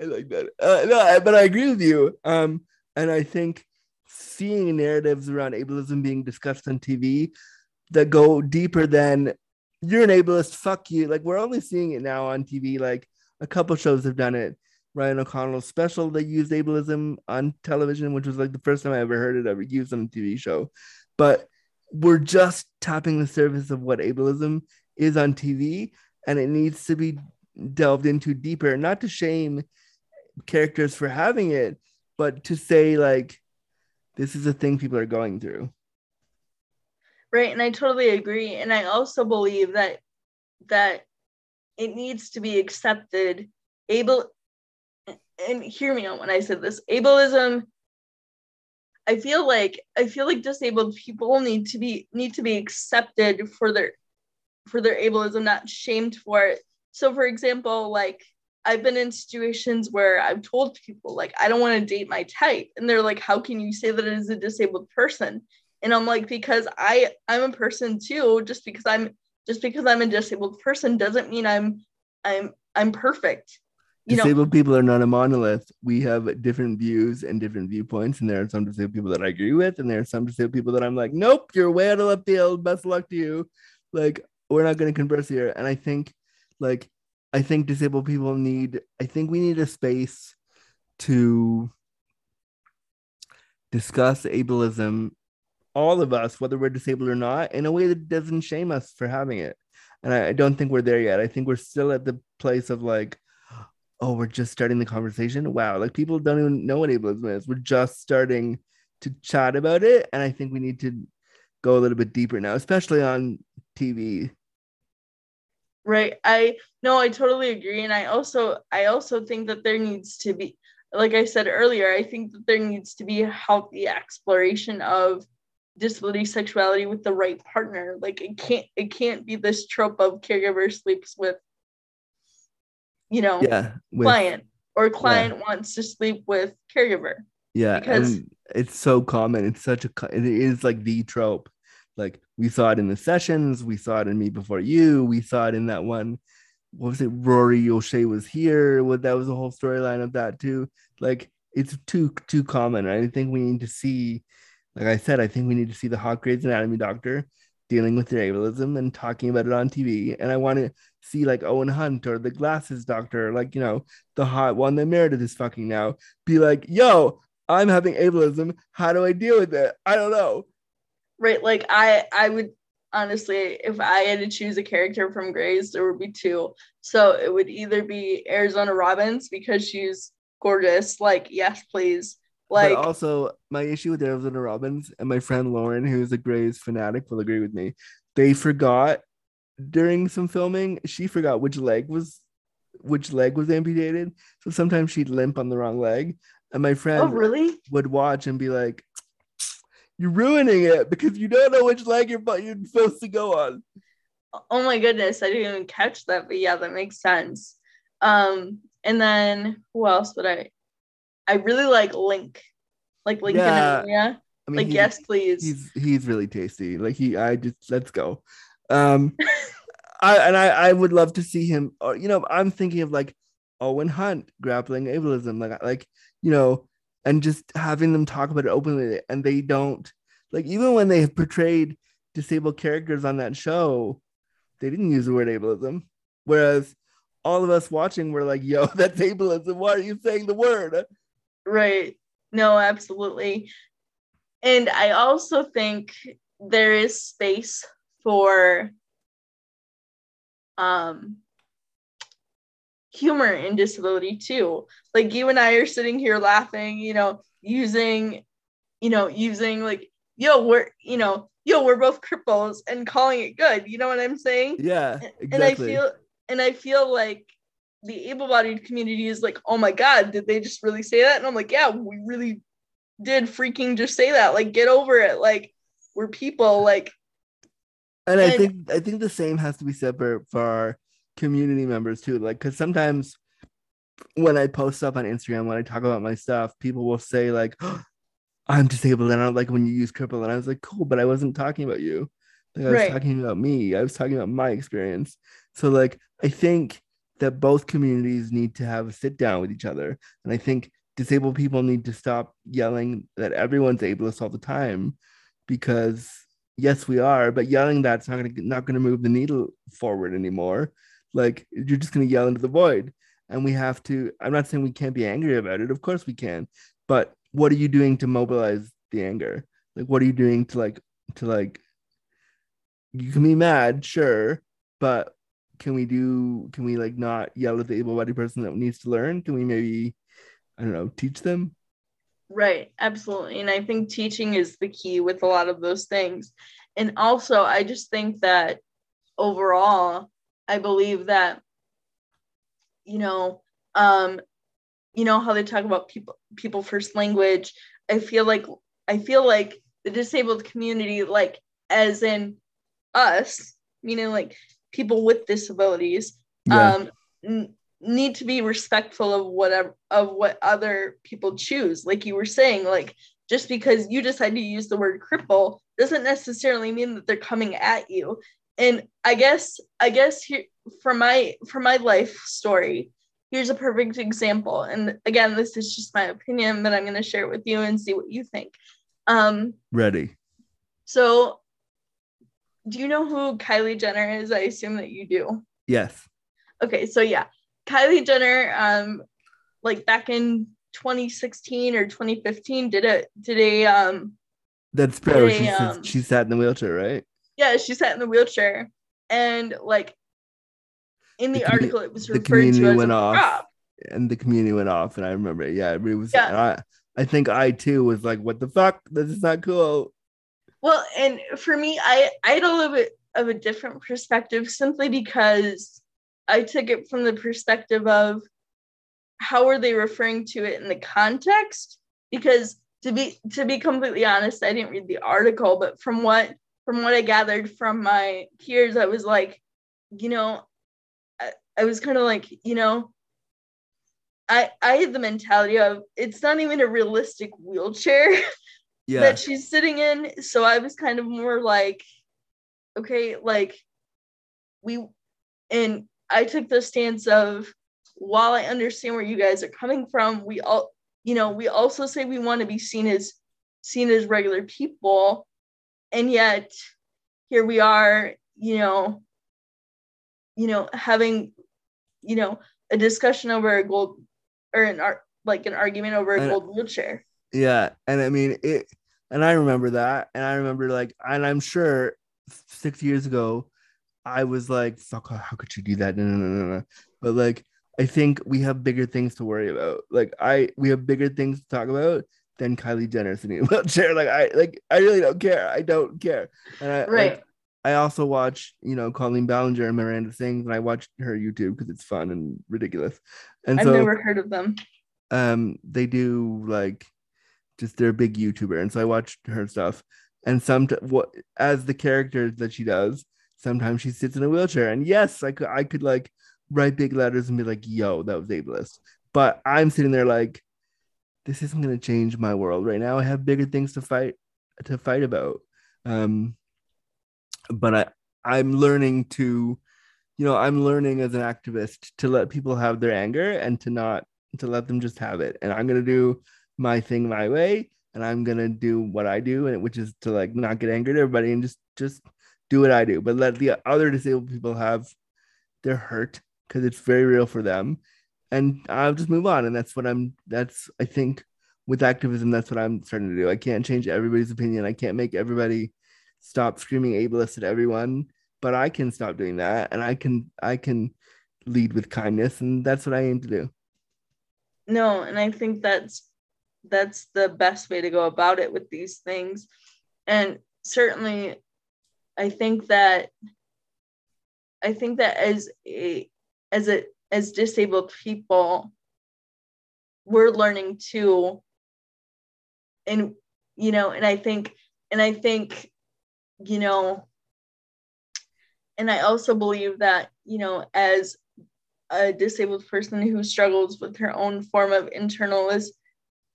I like that. Uh, no, but I agree with you. Um, and I think seeing narratives around ableism being discussed on TV that go deeper than you're an ableist, fuck you. Like we're only seeing it now on TV. Like a couple shows have done it. Ryan O'Connell's special, they used ableism on television, which was like the first time I ever heard it ever used on a TV show. But we're just tapping the surface of what ableism is on TV, and it needs to be delved into deeper, not to shame characters for having it, but to say, like, this is a thing people are going through. right? And I totally agree. And I also believe that that it needs to be accepted. Able and hear me out when I said this. Ableism. I feel like I feel like disabled people need to be need to be accepted for their for their ableism, not shamed for it. So, for example, like I've been in situations where I've told people like I don't want to date my type, and they're like, "How can you say that as a disabled person?" And I'm like, "Because I I'm a person too. Just because I'm just because I'm a disabled person doesn't mean I'm I'm I'm perfect." You know, disabled people are not a monolith. We have different views and different viewpoints, and there are some disabled people that I agree with, and there are some disabled people that I'm like, nope, you're way out of left field. Best luck to you. Like, we're not going to converse here. And I think, like, I think disabled people need. I think we need a space to discuss ableism, all of us, whether we're disabled or not, in a way that doesn't shame us for having it. And I, I don't think we're there yet. I think we're still at the place of like, oh, we're just starting the conversation. Wow, like people don't even know what ableism is. We're just starting to chat about it, and I think we need to go a little bit deeper now, especially on TV. Right i no i totally agree and i also i also think that there needs to be like i said earlier i think that there needs to be a healthy exploration of disability sexuality with the right partner like it can't it can't be this trope of caregiver sleeps with you know Yeah, with, client or client wants to sleep with caregiver yeah, because- it's so common. It's such a it is like the trope. Like we saw it in the sessions, we saw it in Me Before You, we saw it in that one. What was it? Rory O'Shea was here. What that was the whole storyline of that too. Like it's too too common. I think we need to see, like I said, I think we need to see the hot Grey's Anatomy doctor dealing with ableism and talking about it on TV. And I want to see like Owen Hunt or the glasses doctor, like you know, the hot one that Meredith is fucking now, be like, yo, I'm having ableism. How do I deal with it? I don't know. Right like i i would honestly if i had to choose a character from Grey's there would be two so it would either be arizona robbins because she's gorgeous like yes please like but also, my issue with Arizona Robbins and my friend Lauren, who's a Grey's fanatic, will agree with me. They forgot during some filming, she forgot which leg was which leg was amputated. So sometimes she'd limp on the wrong leg. And my oh, friend oh really would watch and be like, You're ruining it because you don't know which leg you're, you're supposed to go on. oh my goodness i didn't even catch that but yeah that makes sense um and then who else would i i really like link like lincoln Yeah. I mean, like yes please he's he's really tasty. Like he, I just let's go. Um, I and I I would love to see him. Or you know, I'm thinking of like Owen Hunt grappling ableism, like like you know, and just having them talk about it openly, and they don't like even when they portrayed disabled characters on that show, they didn't use the word ableism. Whereas all of us watching were like, yo, that's ableism. Why are you saying the word? Right. No, absolutely. And I also think there is space for um humor in disability too. Like you and I are sitting here laughing, you know, using, you know, using like, yo, we're, you know, yo, we're both cripples and calling it good. You know what I'm saying? Yeah. Exactly. And I feel and I feel like the able-bodied community is like, oh my god, did they just really say that? And I'm like, yeah, we really did freaking just say that. Like, get over it. Like, we're people. Like, and, and I think I think the same has to be said for, for our community members too. Like, because sometimes when I post stuff on Instagram, when I talk about my stuff, people will say like, oh, "I'm disabled," and I like when you use cripple, and I was like, "Cool," but I wasn't talking about you. Like I was right. talking about me. I was talking about my experience. So like, I think that both communities need to have a sit down with each other, and I think disabled people need to stop yelling that everyone's ableist all the time, because yes, we are, but yelling that's not gonna not gonna move the needle forward anymore. Like you're just gonna yell into the void. And we have to, I'm not saying we can't be angry about it. Of course we can. But what are you doing to mobilize the anger? Like what are you doing to like to like you can be mad, sure, but can we do can we like not yell at the able-bodied person that needs to learn? Can we maybe I don't know, teach them? Right, absolutely. And I think teaching is the key with a lot of those things. And also, I just think that overall, I believe that, you know, um, you know how they talk about people people first language. I feel like I feel like the disabled community, like as in us, meaning like people with disabilities, yeah. um, n- need to be respectful of whatever of what other people choose. Like you were saying, like just because you decide to use the word cripple doesn't necessarily mean that they're coming at you and i guess i guess here from my from my life story here's a perfect example. And again this is just my opinion but i'm going to share it with you and see what you think. Um ready. so do you know who kylie jenner is? I assume that you do. Yes. Okay so yeah kylie jenner um like back in 2016 or 2015 did a did a um that's she, um, she sat in the wheelchair right yeah, she sat in the wheelchair, and like in the, the article, it was referred to as went a off, prop. and the community went off, and I remember it. Yeah, it was. Yeah. I, I think I too was like, "What the fuck? This is not cool." Well, and for me, I I had a little bit of a different perspective simply because I took it from the perspective of how are they referring to it in the context because to be to be completely honest i didn't read the article but from what from what I gathered from my peers, I was like, you know, I, I was kind of like, you know, I I had the mentality of it's not even a realistic wheelchair yeah. that she's sitting in. So I was kind of more like, okay, like we and I took the stance of while I understand where you guys are coming from, we all you know, we also say we want to be seen as seen as regular people and yet here we are you know you know having you know a discussion over a gold or an art like an argument over a and, gold wheelchair. Yeah and i mean it and i remember that and i remember like and i'm sure six years ago i was like fuck how could you do that? No no no no no. But like i think we have bigger things to worry about. Like i we have bigger things to talk about than Kylie Jenner sitting in a wheelchair. Like I like I really don't care. I don't care. And I right. Like, I also watch, you know, Colleen Ballinger and Miranda Sings, and I watch her YouTube because it's fun and ridiculous. And I've so, never heard of them. Um, they do like just they're a big YouTuber, and so I watch her stuff. And some what as the characters that she does, sometimes she sits in a wheelchair. And yes, I could I could like write big letters and be like, "Yo, that was ableist." But I'm sitting there like, this isn't going to change my world right now. I have bigger things to fight to fight about. Um, but I I'm learning to, you know, I'm learning as an activist to let people have their anger and to not to let them just have it. And I'm gonna do my thing my way. and I'm gonna do what I do, and which is to like not get angry at everybody and just just do what I do, but let the other disabled people have their hurt because it's very real for them, and I'll just move on. And that's what I'm. That's I think with activism, that's what I'm starting to do. I can't change everybody's opinion. I can't make everybody stop screaming ableist at everyone, but I can stop doing that, and I can I can lead with kindness, and that's what I aim to do. No, and I think that's that's the best way to go about it with these things. And certainly I think that I think that as a as a as disabled people we're learning too and you know and I think and I think you know and I also believe that you know as a disabled person who struggles with her own form of internalis,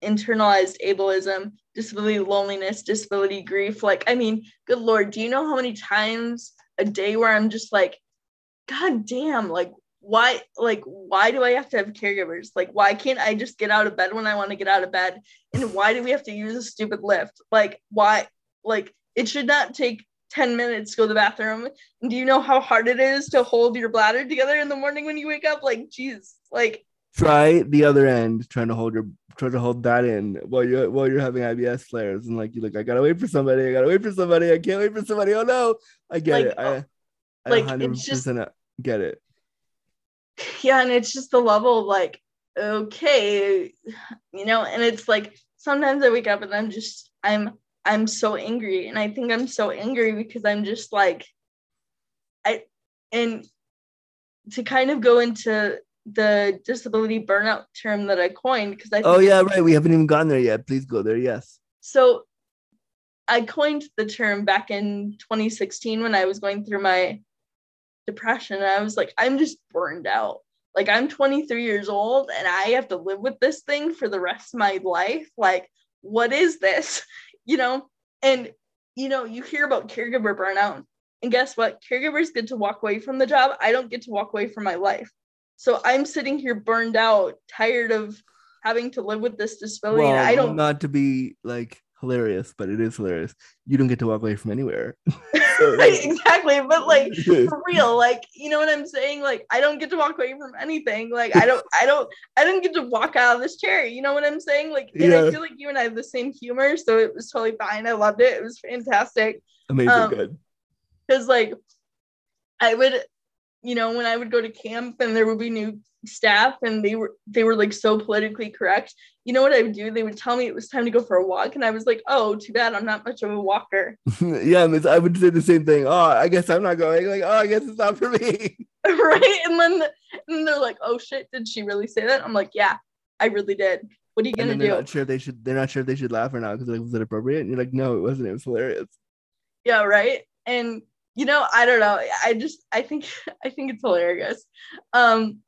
internalized ableism, disability loneliness, disability grief. Like, I mean, good Lord, do you know how many times a day where I'm just like, God damn, like, why, like, why do I have to have caregivers? Like, why can't I just get out of bed when I want to get out of bed? And why do we have to use a stupid lift? Like, why, like, it should not take 10 minutes to go to the bathroom. And do you know how hard it is to hold your bladder together in the morning when you wake up? Like, geez, like try the other end, trying to hold your try to hold that in while you're while you're having IBS flares and like you're like, I gotta wait for somebody, I gotta wait for somebody, I can't wait for somebody. Oh no, I get like, it. I, I like it's just get it. Yeah, and it's just the level of like, okay, you know, and it's like sometimes I wake up and I'm just I'm I'm so angry. And I think I'm so angry because I'm just like, I, and to kind of go into the disability burnout term that I coined, because I, oh, yeah, right. We haven't even gone there yet. Please go there. Yes. So I coined the term back in 2016 when I was going through my depression. And I was like, I'm just burned out. Like, I'm 23 years old and I have to live with this thing for the rest of my life. Like, what is this? you know, and you know, you hear about caregiver burnout, and guess what? Caregivers get to walk away from the job. I don't get to walk away from my life. So I'm sitting here burned out, tired of having to live with this disability. Well, I don't not to be like hilarious, but it is hilarious. You don't get to walk away from anywhere. right, exactly. But like for real, like you know what I'm saying? Like I don't get to walk away from anything. Like I don't, I don't, I didn't get to walk out of this chair. You know what I'm saying? Like, and yeah. I feel like you and I have the same humor, so it was totally fine. I loved it. It was fantastic. Amazing, um, good. Because like I would, you know, when I would go to camp and there would be new staff and they were they were like so politically correct you know what i would do? They would tell me it was time to go for a walk and i was like oh too bad i'm not much of a walker. Yeah i would say the same thing. Oh i guess i'm not going. Like oh i guess it's not for me. Right? And then and they're like oh shit did she really say that? I'm like yeah i really did. What are you gonna do? not sure they should they're not sure if they should laugh or not because like was it appropriate? And you're like no it wasn't. It was hilarious. Yeah right? And you know i don't know i just i think i think it's hilarious um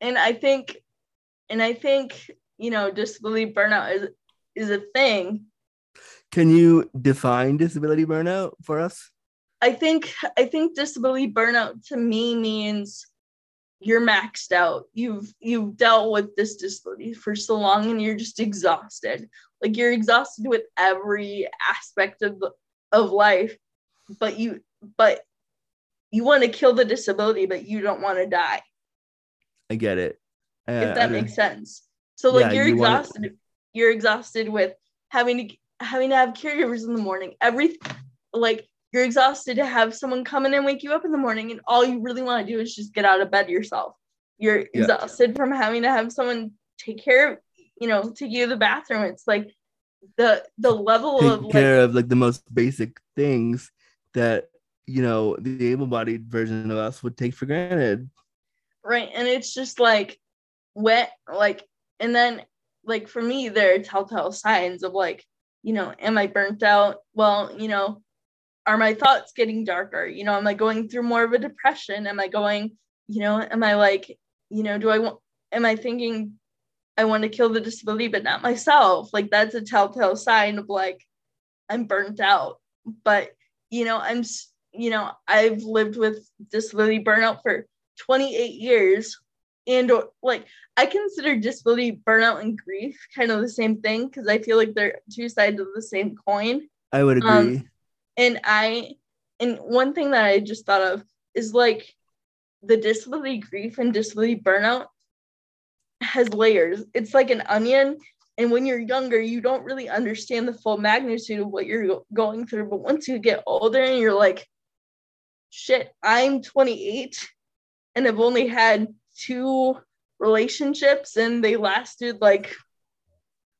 and I think, and I think, you know, disability burnout is is a thing. Can you define disability burnout for us? I think I think disability burnout to me means you're maxed out. You've you've dealt with this disability for so long and you're just exhausted. Like you're exhausted with every aspect of of life, but you but you want to kill the disability, but you don't want to die. I get it. Uh, if that makes sense. So like yeah, you're you exhausted. Wanna... You're exhausted with having to having to have caregivers in the morning. Every like you're exhausted to have someone come in and wake you up in the morning, and all you really want to do is just get out of bed yourself. You're yeah. exhausted from having to have someone take care of, you know, take you to the bathroom. It's like the the level take of care like, of like the most basic things that you know the able-bodied version of us would take for granted. Right and it's just like wet like and then like for me there are telltale signs of like you know am i burnt out? Well you know are my thoughts getting darker? You know am i going through more of a depression? Am i going you know am i like you know do i want am i thinking i want to kill the disability but not myself? Like that's a telltale sign of like i'm burnt out. But you know i'm you know i've lived with disability burnout for 28 years and like I consider disability burnout and grief kind of the same thing because I feel like they're two sides of the same coin. I would agree. Um, and I and one thing that I just thought of is like the disability grief and disability burnout has layers. It's like an onion. And when you're younger, you don't really understand the full magnitude of what you're going through. But once you get older and you're like, shit, I'm 28 and I've only had two relationships and they lasted like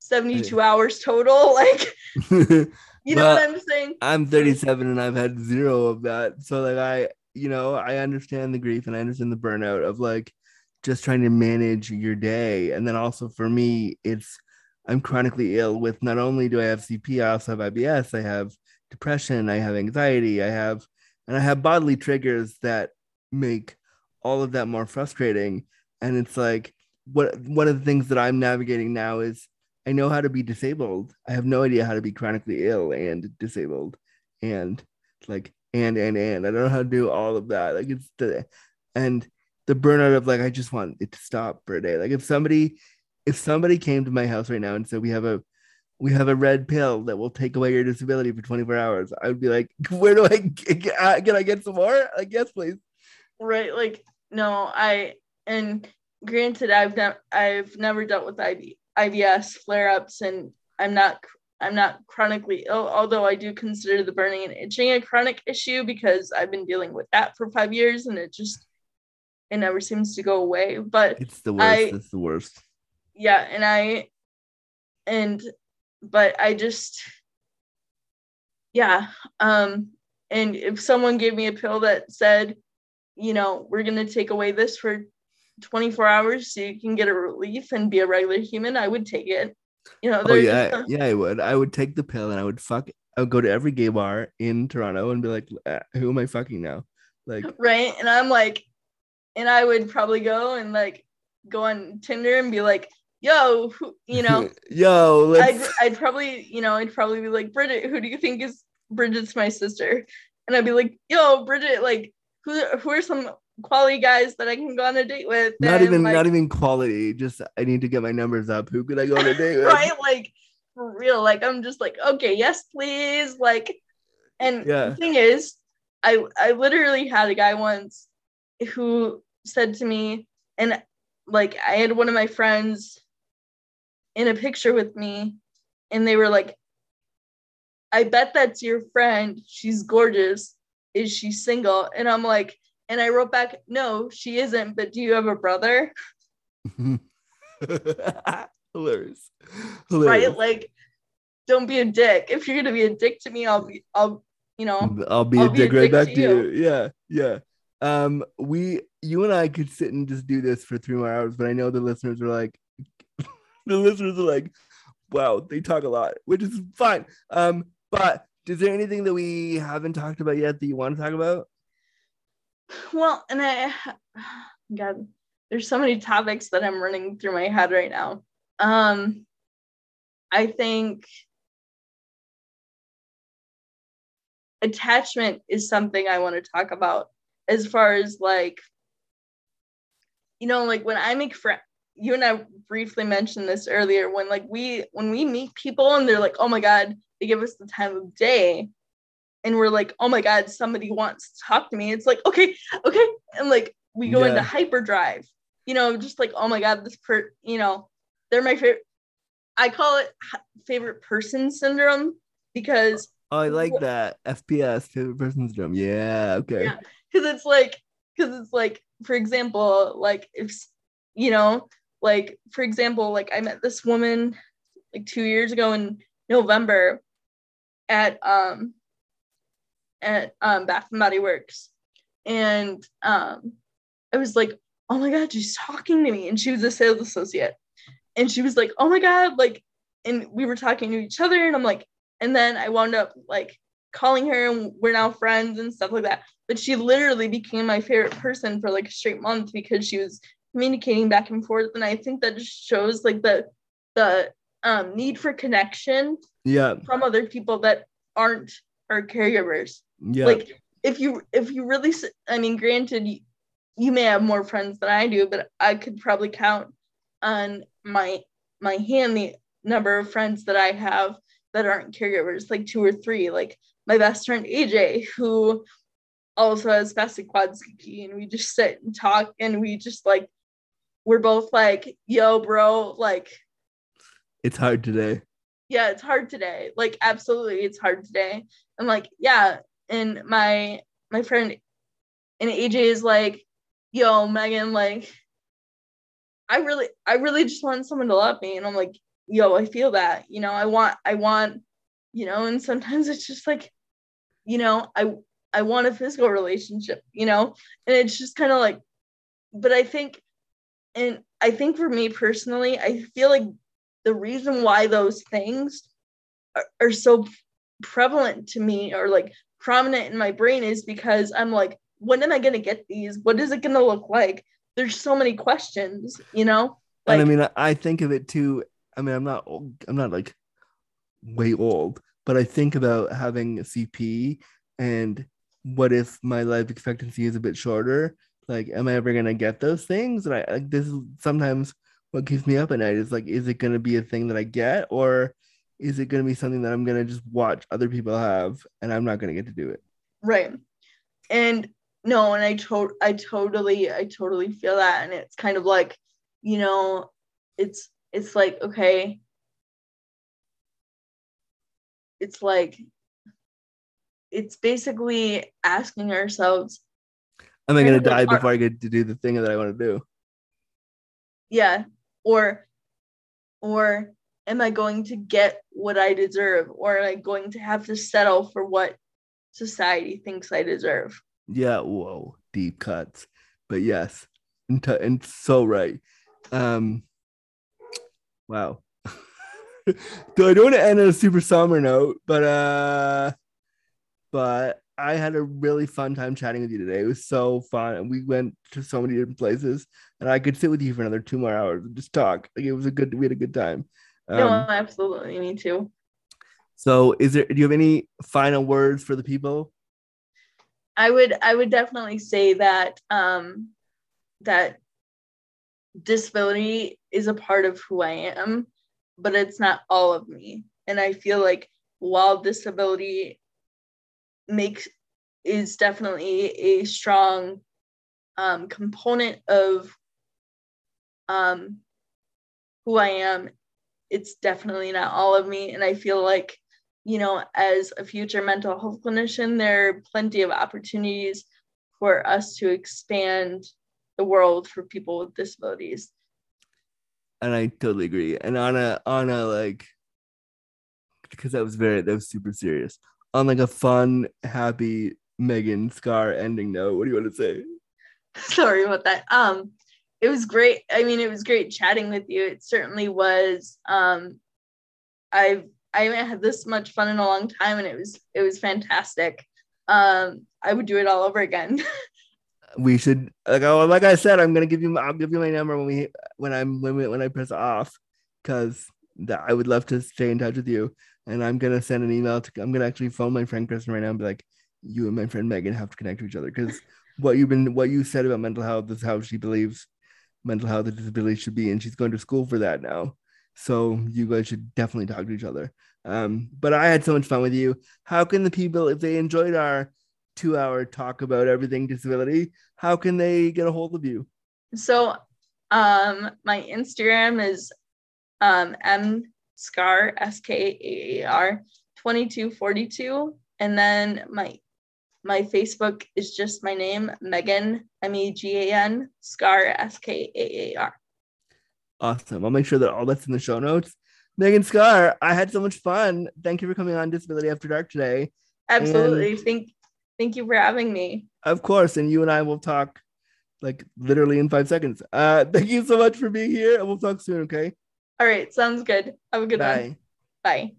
72 hours total. Like, you know what I'm saying? I'm 37 and I've had zero of that. So like I, you know, I understand the grief and I understand the burnout of like just trying to manage your day. And then also for me, it's I'm chronically ill with not only do I have CP, I also have IBS, I have depression, I have anxiety, I have and I have bodily triggers that make all of that more frustrating. And it's like what one of the things that I'm navigating now is I know how to be disabled. I have no idea how to be chronically ill and disabled. And like and and and I don't know how to do all of that. Like it's the and the burnout of like I just want it to stop for a day. Like if somebody if somebody came to my house right now and said we have a we have a red pill that will take away your disability for 24 hours, I would be like, where do I get, uh, can I get some more? Like yes, please. right like no i and granted i've never i've never dealt with IB, ibs flare-ups and i'm not i'm not chronically ill although i do consider the burning and itching a chronic issue because i've been dealing with that for five years and it just it never seems to go away but It's the worst. I- it's the worst. yeah and i and but i just yeah um and if someone gave me a pill that said you know we're going to take away this for 24 hours so you can get a relief and be a regular human i would take it you know Oh yeah, just yeah, I would. I would take the pill and I would fuck. I would go to every gay bar in Toronto and be like, "Uh, "Who am I fucking now?" Like, right and i'm like and i would probably go and like go on tinder and be like yo who, you know yo, I'd, let's. I'd probably, you know, I'd probably be like, Bridget, who do you think is Bridget's my sister? And I'd be like, yo, Bridget, like, who who are some quality guys that I can go on a date with? not even, like, not even quality. Just I need to get my numbers up. Who could I go on a date with? right, like for real. Like, I'm just like, okay, yes, please. Like, and Yeah. the thing is, I I literally had a guy once who said to me, and like I had one of my friends in a picture with me, and they were like, I bet that's your friend. She's gorgeous. Is she single? And I'm like, and I wrote back, no, she isn't, but do you have a brother? Hilarious. Hilarious. Right? Like, don't be a dick. If you're gonna be a dick to me, I'll be I'll you know I'll be I'll a be a dick right back to to you. Yeah, yeah. Um, we, you and I could sit and just do this for three more hours, but I know the listeners are like, the listeners are like, wow, they talk a lot, which is fine. Um, but is there anything that we haven't talked about yet that you want to talk about? Well, and I, God, there's so many topics that I'm running through my head right now. Um, I think attachment is something I want to talk about as far as like, you know, like when I make friends, you and I briefly mentioned this earlier when like we when we meet people and they're like, oh my God, they give us the time of day and we're like, oh my God, somebody wants to talk to me. It's like, okay, okay. And like we go into hyperdrive, you know, just like, oh my God, this per, you know, they're my favorite. I call it favorite person syndrome because Oh, I like that. FPS, favorite person syndrome. Yeah, okay. Yeah. because it's like because it's like for example like if you know like for example like i met this woman like two years ago in november at um at um bath and body works. And um i was like oh my god she's talking to me. And she was a sales associate. And she was like oh my god like and we were talking to each other and i'm like and then i wound up like calling her and we're now friends and stuff like that. But she literally became my favorite person for like a straight month because she was communicating back and forth and i think that just shows like the the um, need for connection Yeah, from other people that aren't our caregivers yeah. like if you if you really i mean granted you, you may have more friends than I do, but I could probably count on my my hand the number of friends that I have that aren't caregivers, like two or three. Like my best friend AJ, who also has spastic quadriception, and we just sit and talk, and we just like we're both like, "Yo, bro, like." It's hard today. Yeah, it's hard today. Like, absolutely, it's hard today. I'm like, yeah, and my my friend and AJ is like, "Yo, Megan, like." I really, I really just want someone to love me. And I'm like, yo, I feel that, you know, I want, I want, you know, and sometimes it's just like, you know, I, I want a physical relationship, you know, and it's just kind of like, but I think, and I think for me personally, I feel like the reason why those things are, are so prevalent to me or like prominent in my brain is because I'm like, when am I going to get these? What is it going to look like? there's so many questions, you know? Like, and I mean, I think of it too. I mean, I'm not old, I'm not like way old, but I think about having a CP and what if my life expectancy is a bit shorter? Like, am I ever gonna get those things? And I like this is sometimes what keeps me up at night is like, is it gonna be a thing that I get, or is it gonna be something that I'm gonna just watch other people have and I'm not gonna get to do it? Right. And no and i to- i totally i totally feel that and it's kind of like you know it's it's like okay it's like it's basically asking ourselves am i going to die before i get to do the thing that i want to do yeah or or am i going to get what i deserve or am i going to have to settle for what society thinks i deserve yeah, whoa, deep cuts. But yes, and, t- and so right. Um, wow. so I don't want to end on a super somber note, but uh, but I had a really fun time chatting with you today. It was so fun, and we went to so many different places, and I could sit with you for another two more hours and just talk. Like it was a good, we had a good time. Um, no, absolutely, me too. So, is there? Do you have any final words for the people? I would I would definitely say that um, that disability is a part of who I am, but it's not all of me. And I feel like while disability makes is definitely a strong um, component of um, who I am, it's definitely not all of me. And I feel like you know, as a future mental health clinician, there are plenty of opportunities for us to expand the world for people with disabilities. And I totally agree. And on a on a like because that was very that was super serious. On like a fun, happy Megan Skaar ending note, what do you want to say? Sorry about that. Um it was great. I mean, it was great chatting with you. It certainly was. Um I've I haven't had this much fun in a long time, and it was it was fantastic. Um, I would do it all over again. we should like oh, like I said, I'm gonna give you I'll give you my number when we when I'm when we, when I press off because that I would love to stay in touch with you. And I'm gonna send an email to I'm gonna actually phone my friend Kristen right now and be like, you and my friend Megan have to connect to each other because what you've been what you said about mental health is how she believes mental health and disability should be, and she's going to school for that now. So you guys should definitely talk to each other. Um, but I had so much fun with you. How can the people, if they enjoyed our two hour talk about everything disability, how can they get a hold of you? So um my Instagram is um M Skaar S K A A R 2242. And then my my Facebook is just my name, Megan, M E G A N, Skaar S K A A R. Awesome. I'll make sure that all that's in the show notes. Megan Skaar, I had so much fun. Thank you for coming on Disability After Dark today. Absolutely. And thank thank you for having me. Of course. And you and I will talk like literally in five seconds. Uh thank you so much for being here and we'll talk soon, okay? All right, sounds good. Have a good Bye. one. Bye.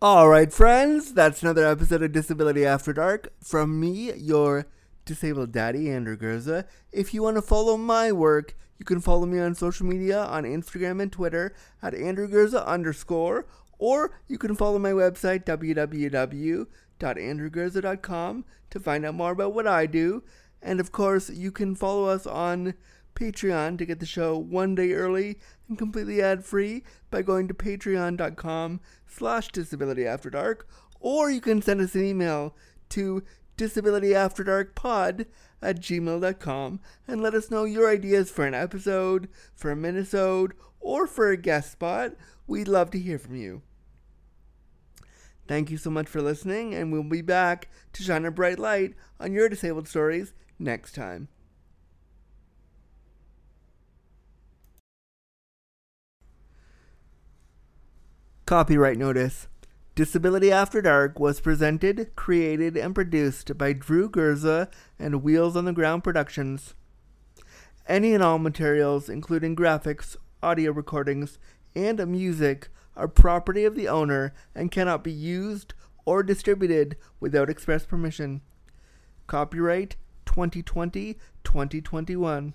All right, friends, that's another episode of Disability After Dark from me, your disabled daddy, Andrew Gurza. If you want to follow my work, you can follow me on social media on Instagram and Twitter at Andrew Gurza underscore, or you can follow my website, www.andrewgurza.com, to find out more about what I do. And of course, you can follow us on Patreon to get the show one day early and completely ad-free by going to patreon.com slash disabilityafterdark, or you can send us an email to disabilityafterdarkpod at gmail.com and let us know your ideas for an episode, for a minisode, or for a guest spot. We'd love to hear from you. Thank you so much for listening, and we'll be back to shine a bright light on your disabled stories next time. Copyright notice. Disability After Dark was presented, created, and produced by Drew Gurza and Wheels on the Ground Productions. Any and all materials, including graphics, audio recordings, and music, are property of the owner and cannot be used or distributed without express permission. Copyright 2020 2021.